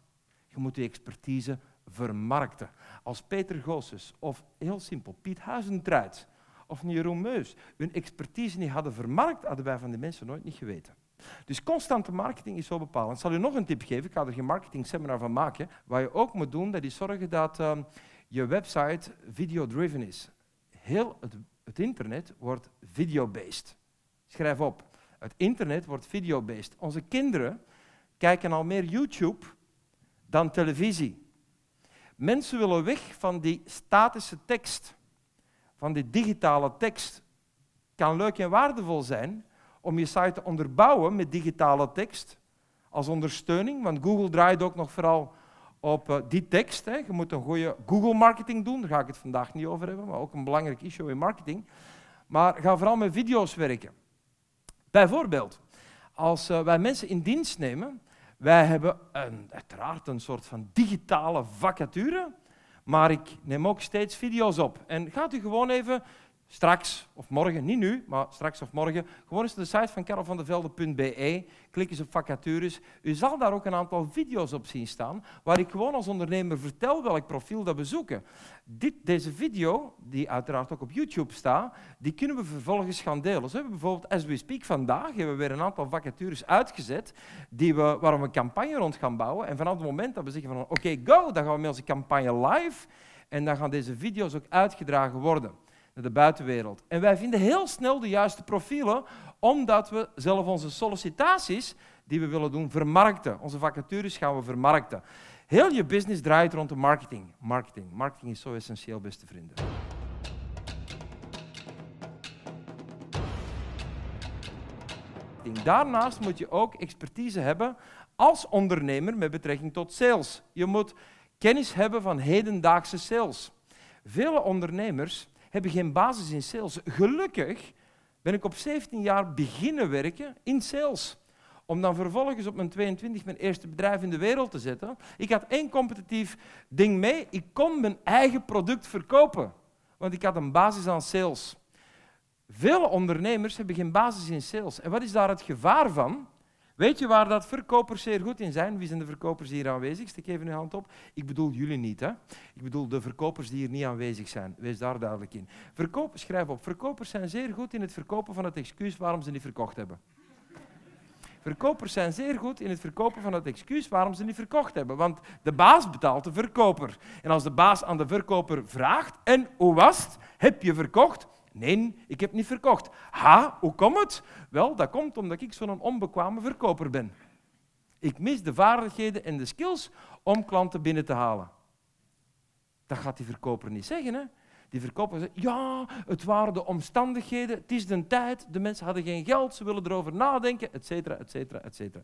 Je moet je expertise vermarkten. Als Peter Goossens of heel simpel Piet Huizentruid of Jeroen Meus hun expertise niet hadden vermarkt, hadden wij van die mensen nooit niet geweten. Dus constante marketing is zo bepalend. Ik zal u nog een tip geven, ik ga er geen marketing seminar van maken. Wat je ook moet doen, dat is zorgen dat uh, je website video-driven is. Heel het, het internet wordt video-based. Schrijf op. Het internet wordt video-based. Onze kinderen kijken al meer YouTube dan televisie. Mensen willen weg van die statische tekst, van die digitale tekst. Kan leuk en waardevol zijn om je site te onderbouwen met digitale tekst als ondersteuning, want Google draait ook nog vooral op uh, die tekst. Je moet een goede Google-marketing doen, daar ga ik het vandaag niet over hebben, maar ook een belangrijk issue in marketing. Maar ga vooral met video's werken. Bijvoorbeeld, als uh, wij mensen in dienst nemen, wij hebben een, uiteraard een soort van digitale vacature, maar ik neem ook steeds video's op. En gaat u gewoon even straks of morgen, niet nu, maar straks of morgen, gewoon eens naar de site van karelvandevelde.be, klik eens op vacatures. U zal daar ook een aantal video's op zien staan, waar ik gewoon als ondernemer vertel welk profiel dat we zoeken. Dit, deze video, die uiteraard ook op YouTube staat, die kunnen we vervolgens gaan delen. Dus we hebben bijvoorbeeld, as we speak, vandaag hebben we weer een aantal vacatures uitgezet die we, waar we een campagne rond gaan bouwen. En vanaf het moment dat we zeggen van oké, go, dan gaan we met onze campagne live en dan gaan deze video's ook uitgedragen worden naar de buitenwereld. En wij vinden heel snel de juiste profielen, omdat we zelf onze sollicitaties die we willen doen vermarkten. Onze vacatures gaan we vermarkten. Heel je business draait rond de marketing. Marketing, marketing is zo essentieel, beste vrienden. Daarnaast moet je ook expertise hebben als ondernemer met betrekking tot sales. Je moet kennis hebben van hedendaagse sales. Vele ondernemers hebben geen basis in sales. Gelukkig ben ik op 17 jaar beginnen werken in sales. Om dan vervolgens op mijn 22 mijn eerste bedrijf in de wereld te zetten. Ik had één competitief ding mee. Ik kon mijn eigen product verkopen. Want ik had een basis aan sales. Vele ondernemers hebben geen basis in sales. En wat is daar het gevaar van? Weet je waar dat verkopers zeer goed in zijn? Wie zijn de verkopers hier aanwezig? Steek even uw hand op. Ik bedoel jullie niet. Hè? Ik bedoel de verkopers die hier niet aanwezig zijn. Wees daar duidelijk in. Verkoop, schrijf op. Verkopers zijn zeer goed in het verkopen van het excuus waarom ze niet verkocht hebben. Verkopers zijn zeer goed in het verkopen van het excuus waarom ze niet verkocht hebben. Want de baas betaalt de verkoper. En als de baas aan de verkoper vraagt, en hoe was het? Heb je verkocht? Nee, ik heb niet verkocht. Ha, hoe komt het? Wel, dat komt omdat ik zo'n onbekwame verkoper ben. Ik mis de vaardigheden en de skills om klanten binnen te halen. Dat gaat die verkoper niet zeggen. Hè? Die verkoper zegt, ja, het waren de omstandigheden, het is de tijd, de mensen hadden geen geld, ze willen erover nadenken, et cetera, et cetera,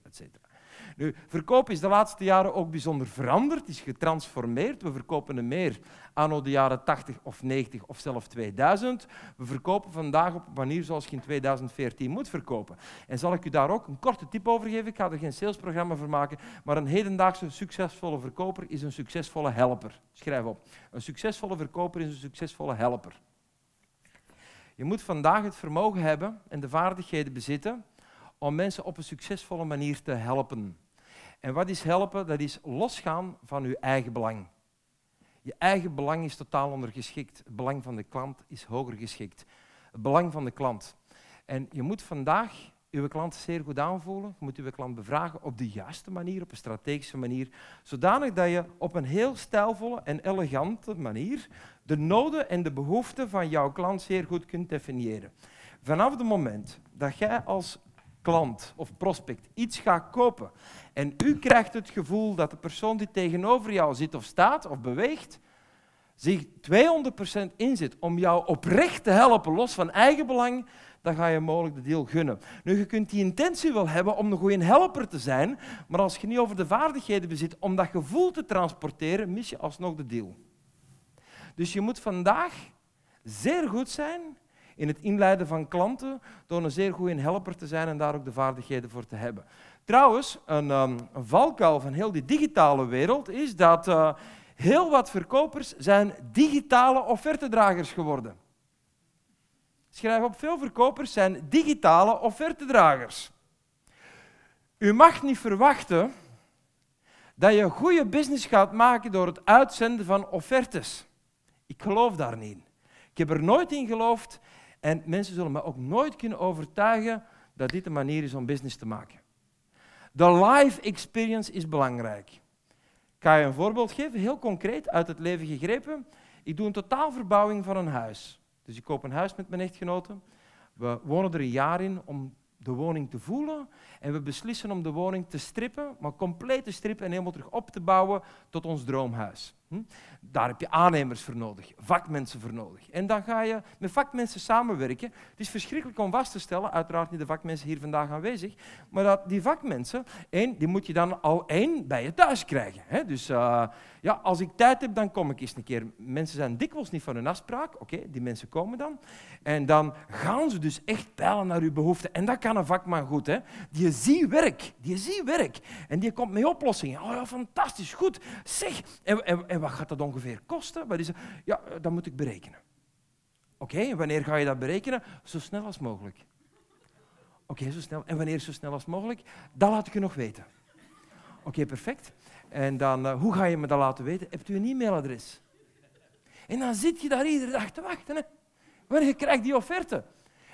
Nu, verkoop is de laatste jaren ook bijzonder veranderd, is getransformeerd. We verkopen er meer anno de jaren 80 of 90 of zelfs 2000. We verkopen vandaag op een manier zoals je in 2014 moet verkopen. En zal ik u daar ook een korte tip over geven? Ik ga er geen salesprogramma voor maken, maar een hedendaagse succesvolle verkoper is een succesvolle helper. Schrijf op. Een succesvolle verkoper is een succesvolle helper. Je moet vandaag het vermogen hebben en de vaardigheden bezitten om mensen op een succesvolle manier te helpen. En wat is helpen? Dat is losgaan van uw eigen belang. Je eigen belang is totaal ondergeschikt. Het belang van de klant is hoger geschikt. Het belang van de klant. En je moet vandaag uw klant zeer goed aanvoelen. Je moet uw klant bevragen op de juiste manier, op een strategische manier, zodanig dat je op een heel stijlvolle en elegante manier de noden en de behoeften van jouw klant zeer goed kunt definiëren. Vanaf het moment dat jij als klant of prospect iets gaat kopen en u krijgt het gevoel dat de persoon die tegenover jou zit of staat of beweegt, zich 200% inzet om jou oprecht te helpen, los van eigen belang, dan ga je mogelijk de deal gunnen. Nu, je kunt die intentie wel hebben om een goede helper te zijn, maar als je niet over de vaardigheden bezit om dat gevoel te transporteren, mis je alsnog de deal. Dus je moet vandaag zeer goed zijn in het inleiden van klanten door een zeer goede helper te zijn en daar ook de vaardigheden voor te hebben. Trouwens, een, een valkuil van heel die digitale wereld is dat uh, heel wat verkopers zijn digitale offertedragers geworden. Schrijf op, veel verkopers zijn digitale offertedragers. U mag niet verwachten dat je goede business gaat maken door het uitzenden van offertes. Ik geloof daar niet in. Ik heb er nooit in geloofd en mensen zullen me ook nooit kunnen overtuigen dat dit de manier is om business te maken. De live experience is belangrijk. Ik ga je een voorbeeld geven, heel concreet, uit het leven gegrepen. Ik doe een totaalverbouwing van een huis. Dus ik koop een huis met mijn echtgenote. We wonen er een jaar in om de woning te voelen. En we beslissen om de woning te strippen, maar compleet te strippen en helemaal terug op te bouwen tot ons droomhuis. Hm? Daar heb je aannemers voor nodig, vakmensen voor nodig. En dan ga je met vakmensen samenwerken. Het is verschrikkelijk om vast te stellen, uiteraard niet de vakmensen hier vandaag aanwezig, maar dat die vakmensen, één, die moet je dan al één bij je thuis krijgen. Hè? Dus uh, ja, als ik tijd heb, dan kom ik eens een keer. Mensen zijn dikwijls niet van hun afspraak, oké, die mensen komen dan. En dan gaan ze dus echt peilen naar uw behoeften. En dat kan een vakman goed, hè. Die ziet werk, die ziet werk. En die komt met oplossingen. Oh ja, fantastisch, goed. Zeg, en, en, en wat gaat dat ongeveer kosten? Wat is het? Ja, dat moet ik berekenen. Oké, wanneer ga je dat berekenen? Zo snel als mogelijk. Oké, zo snel. En wanneer zo snel als mogelijk? Dat laat ik u nog weten. Oké, perfect. En dan, uh, hoe ga je me dat laten weten? Hebt u een e-mailadres? En dan zit je daar iedere dag te wachten. Hè? Wanneer krijg je die offerte?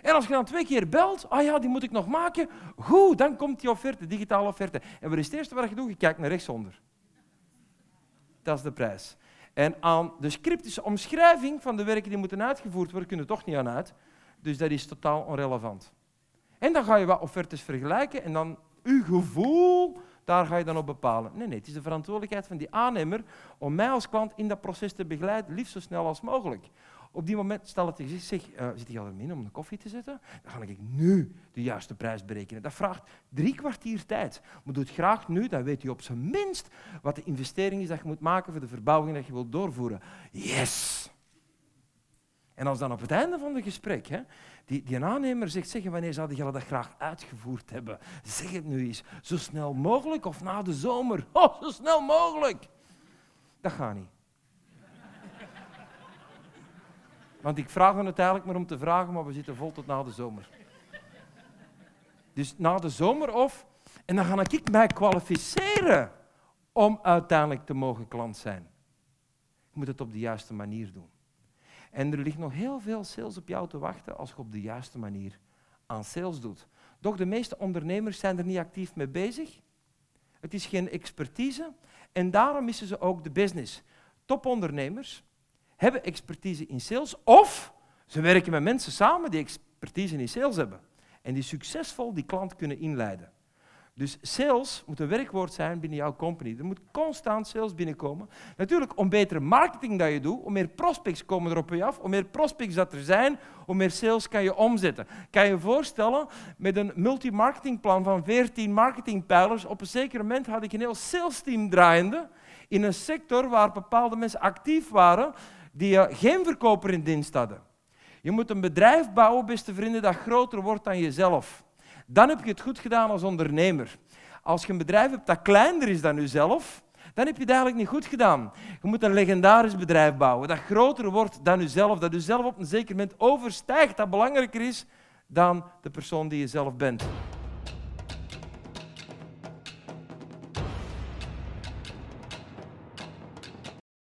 En als je dan twee keer belt, ah ja, die moet ik nog maken, goed, dan komt die offerte, digitale offerte. En wat is het eerste wat je doet? Je kijkt naar rechtsonder. Dat is de prijs. En aan de scriptische omschrijving van de werken die moeten uitgevoerd worden, kunnen toch niet aan uit. Dus dat is totaal onrelevant. En dan ga je wat offertes vergelijken en dan uw gevoel, daar ga je dan op bepalen. Nee, nee, het is de verantwoordelijkheid van die aannemer om mij als klant in dat proces te begeleiden, liefst zo snel als mogelijk. Op die moment, stel dat ik zeg, zit je al in om een koffie te zetten? Dan ga ik nu de juiste prijs berekenen. Dat vraagt drie kwartier tijd. Maar doe het graag nu, dan weet je op zijn minst wat de investering is dat je moet maken voor de verbouwing dat je wilt doorvoeren. Yes! En als dan op het einde van het gesprek hè, die, die aannemer zegt, zeg, wanneer zouden jullie dat graag uitgevoerd hebben? Zeg het nu eens, zo snel mogelijk of na de zomer? Oh, zo snel mogelijk! Dat gaat niet. Want ik vraag het eigenlijk maar om te vragen, maar we zitten vol tot na de zomer. Dus na de zomer of... En dan ga ik mij kwalificeren om uiteindelijk te mogen klant zijn. Ik moet het op de juiste manier doen. En er ligt nog heel veel sales op jou te wachten als je op de juiste manier aan sales doet. Doch de meeste ondernemers zijn er niet actief mee bezig. Het is geen expertise en daarom missen ze ook de business. Topondernemers hebben expertise in sales of ze werken met mensen samen die expertise in sales hebben en die succesvol die klant kunnen inleiden. Dus sales moet een werkwoord zijn binnen jouw company. Er moet constant sales binnenkomen. Natuurlijk, om betere marketing dat je doet, om meer prospects komen er op je af, om meer prospects dat er zijn, hoe meer sales kan je omzetten. Kan je voorstellen, met een multi-marketingplan van 14 marketingpijlers, op een zeker moment had ik een heel sales team draaiende in een sector waar bepaalde mensen actief waren die geen verkoper in dienst hadden. Je moet een bedrijf bouwen, beste vrienden, dat groter wordt dan jezelf. Dan heb je het goed gedaan als ondernemer. Als je een bedrijf hebt dat kleiner is dan jezelf, dan heb je het eigenlijk niet goed gedaan. Je moet een legendarisch bedrijf bouwen dat groter wordt dan jezelf, dat jezelf op een zeker moment overstijgt, dat belangrijker is dan de persoon die je zelf bent.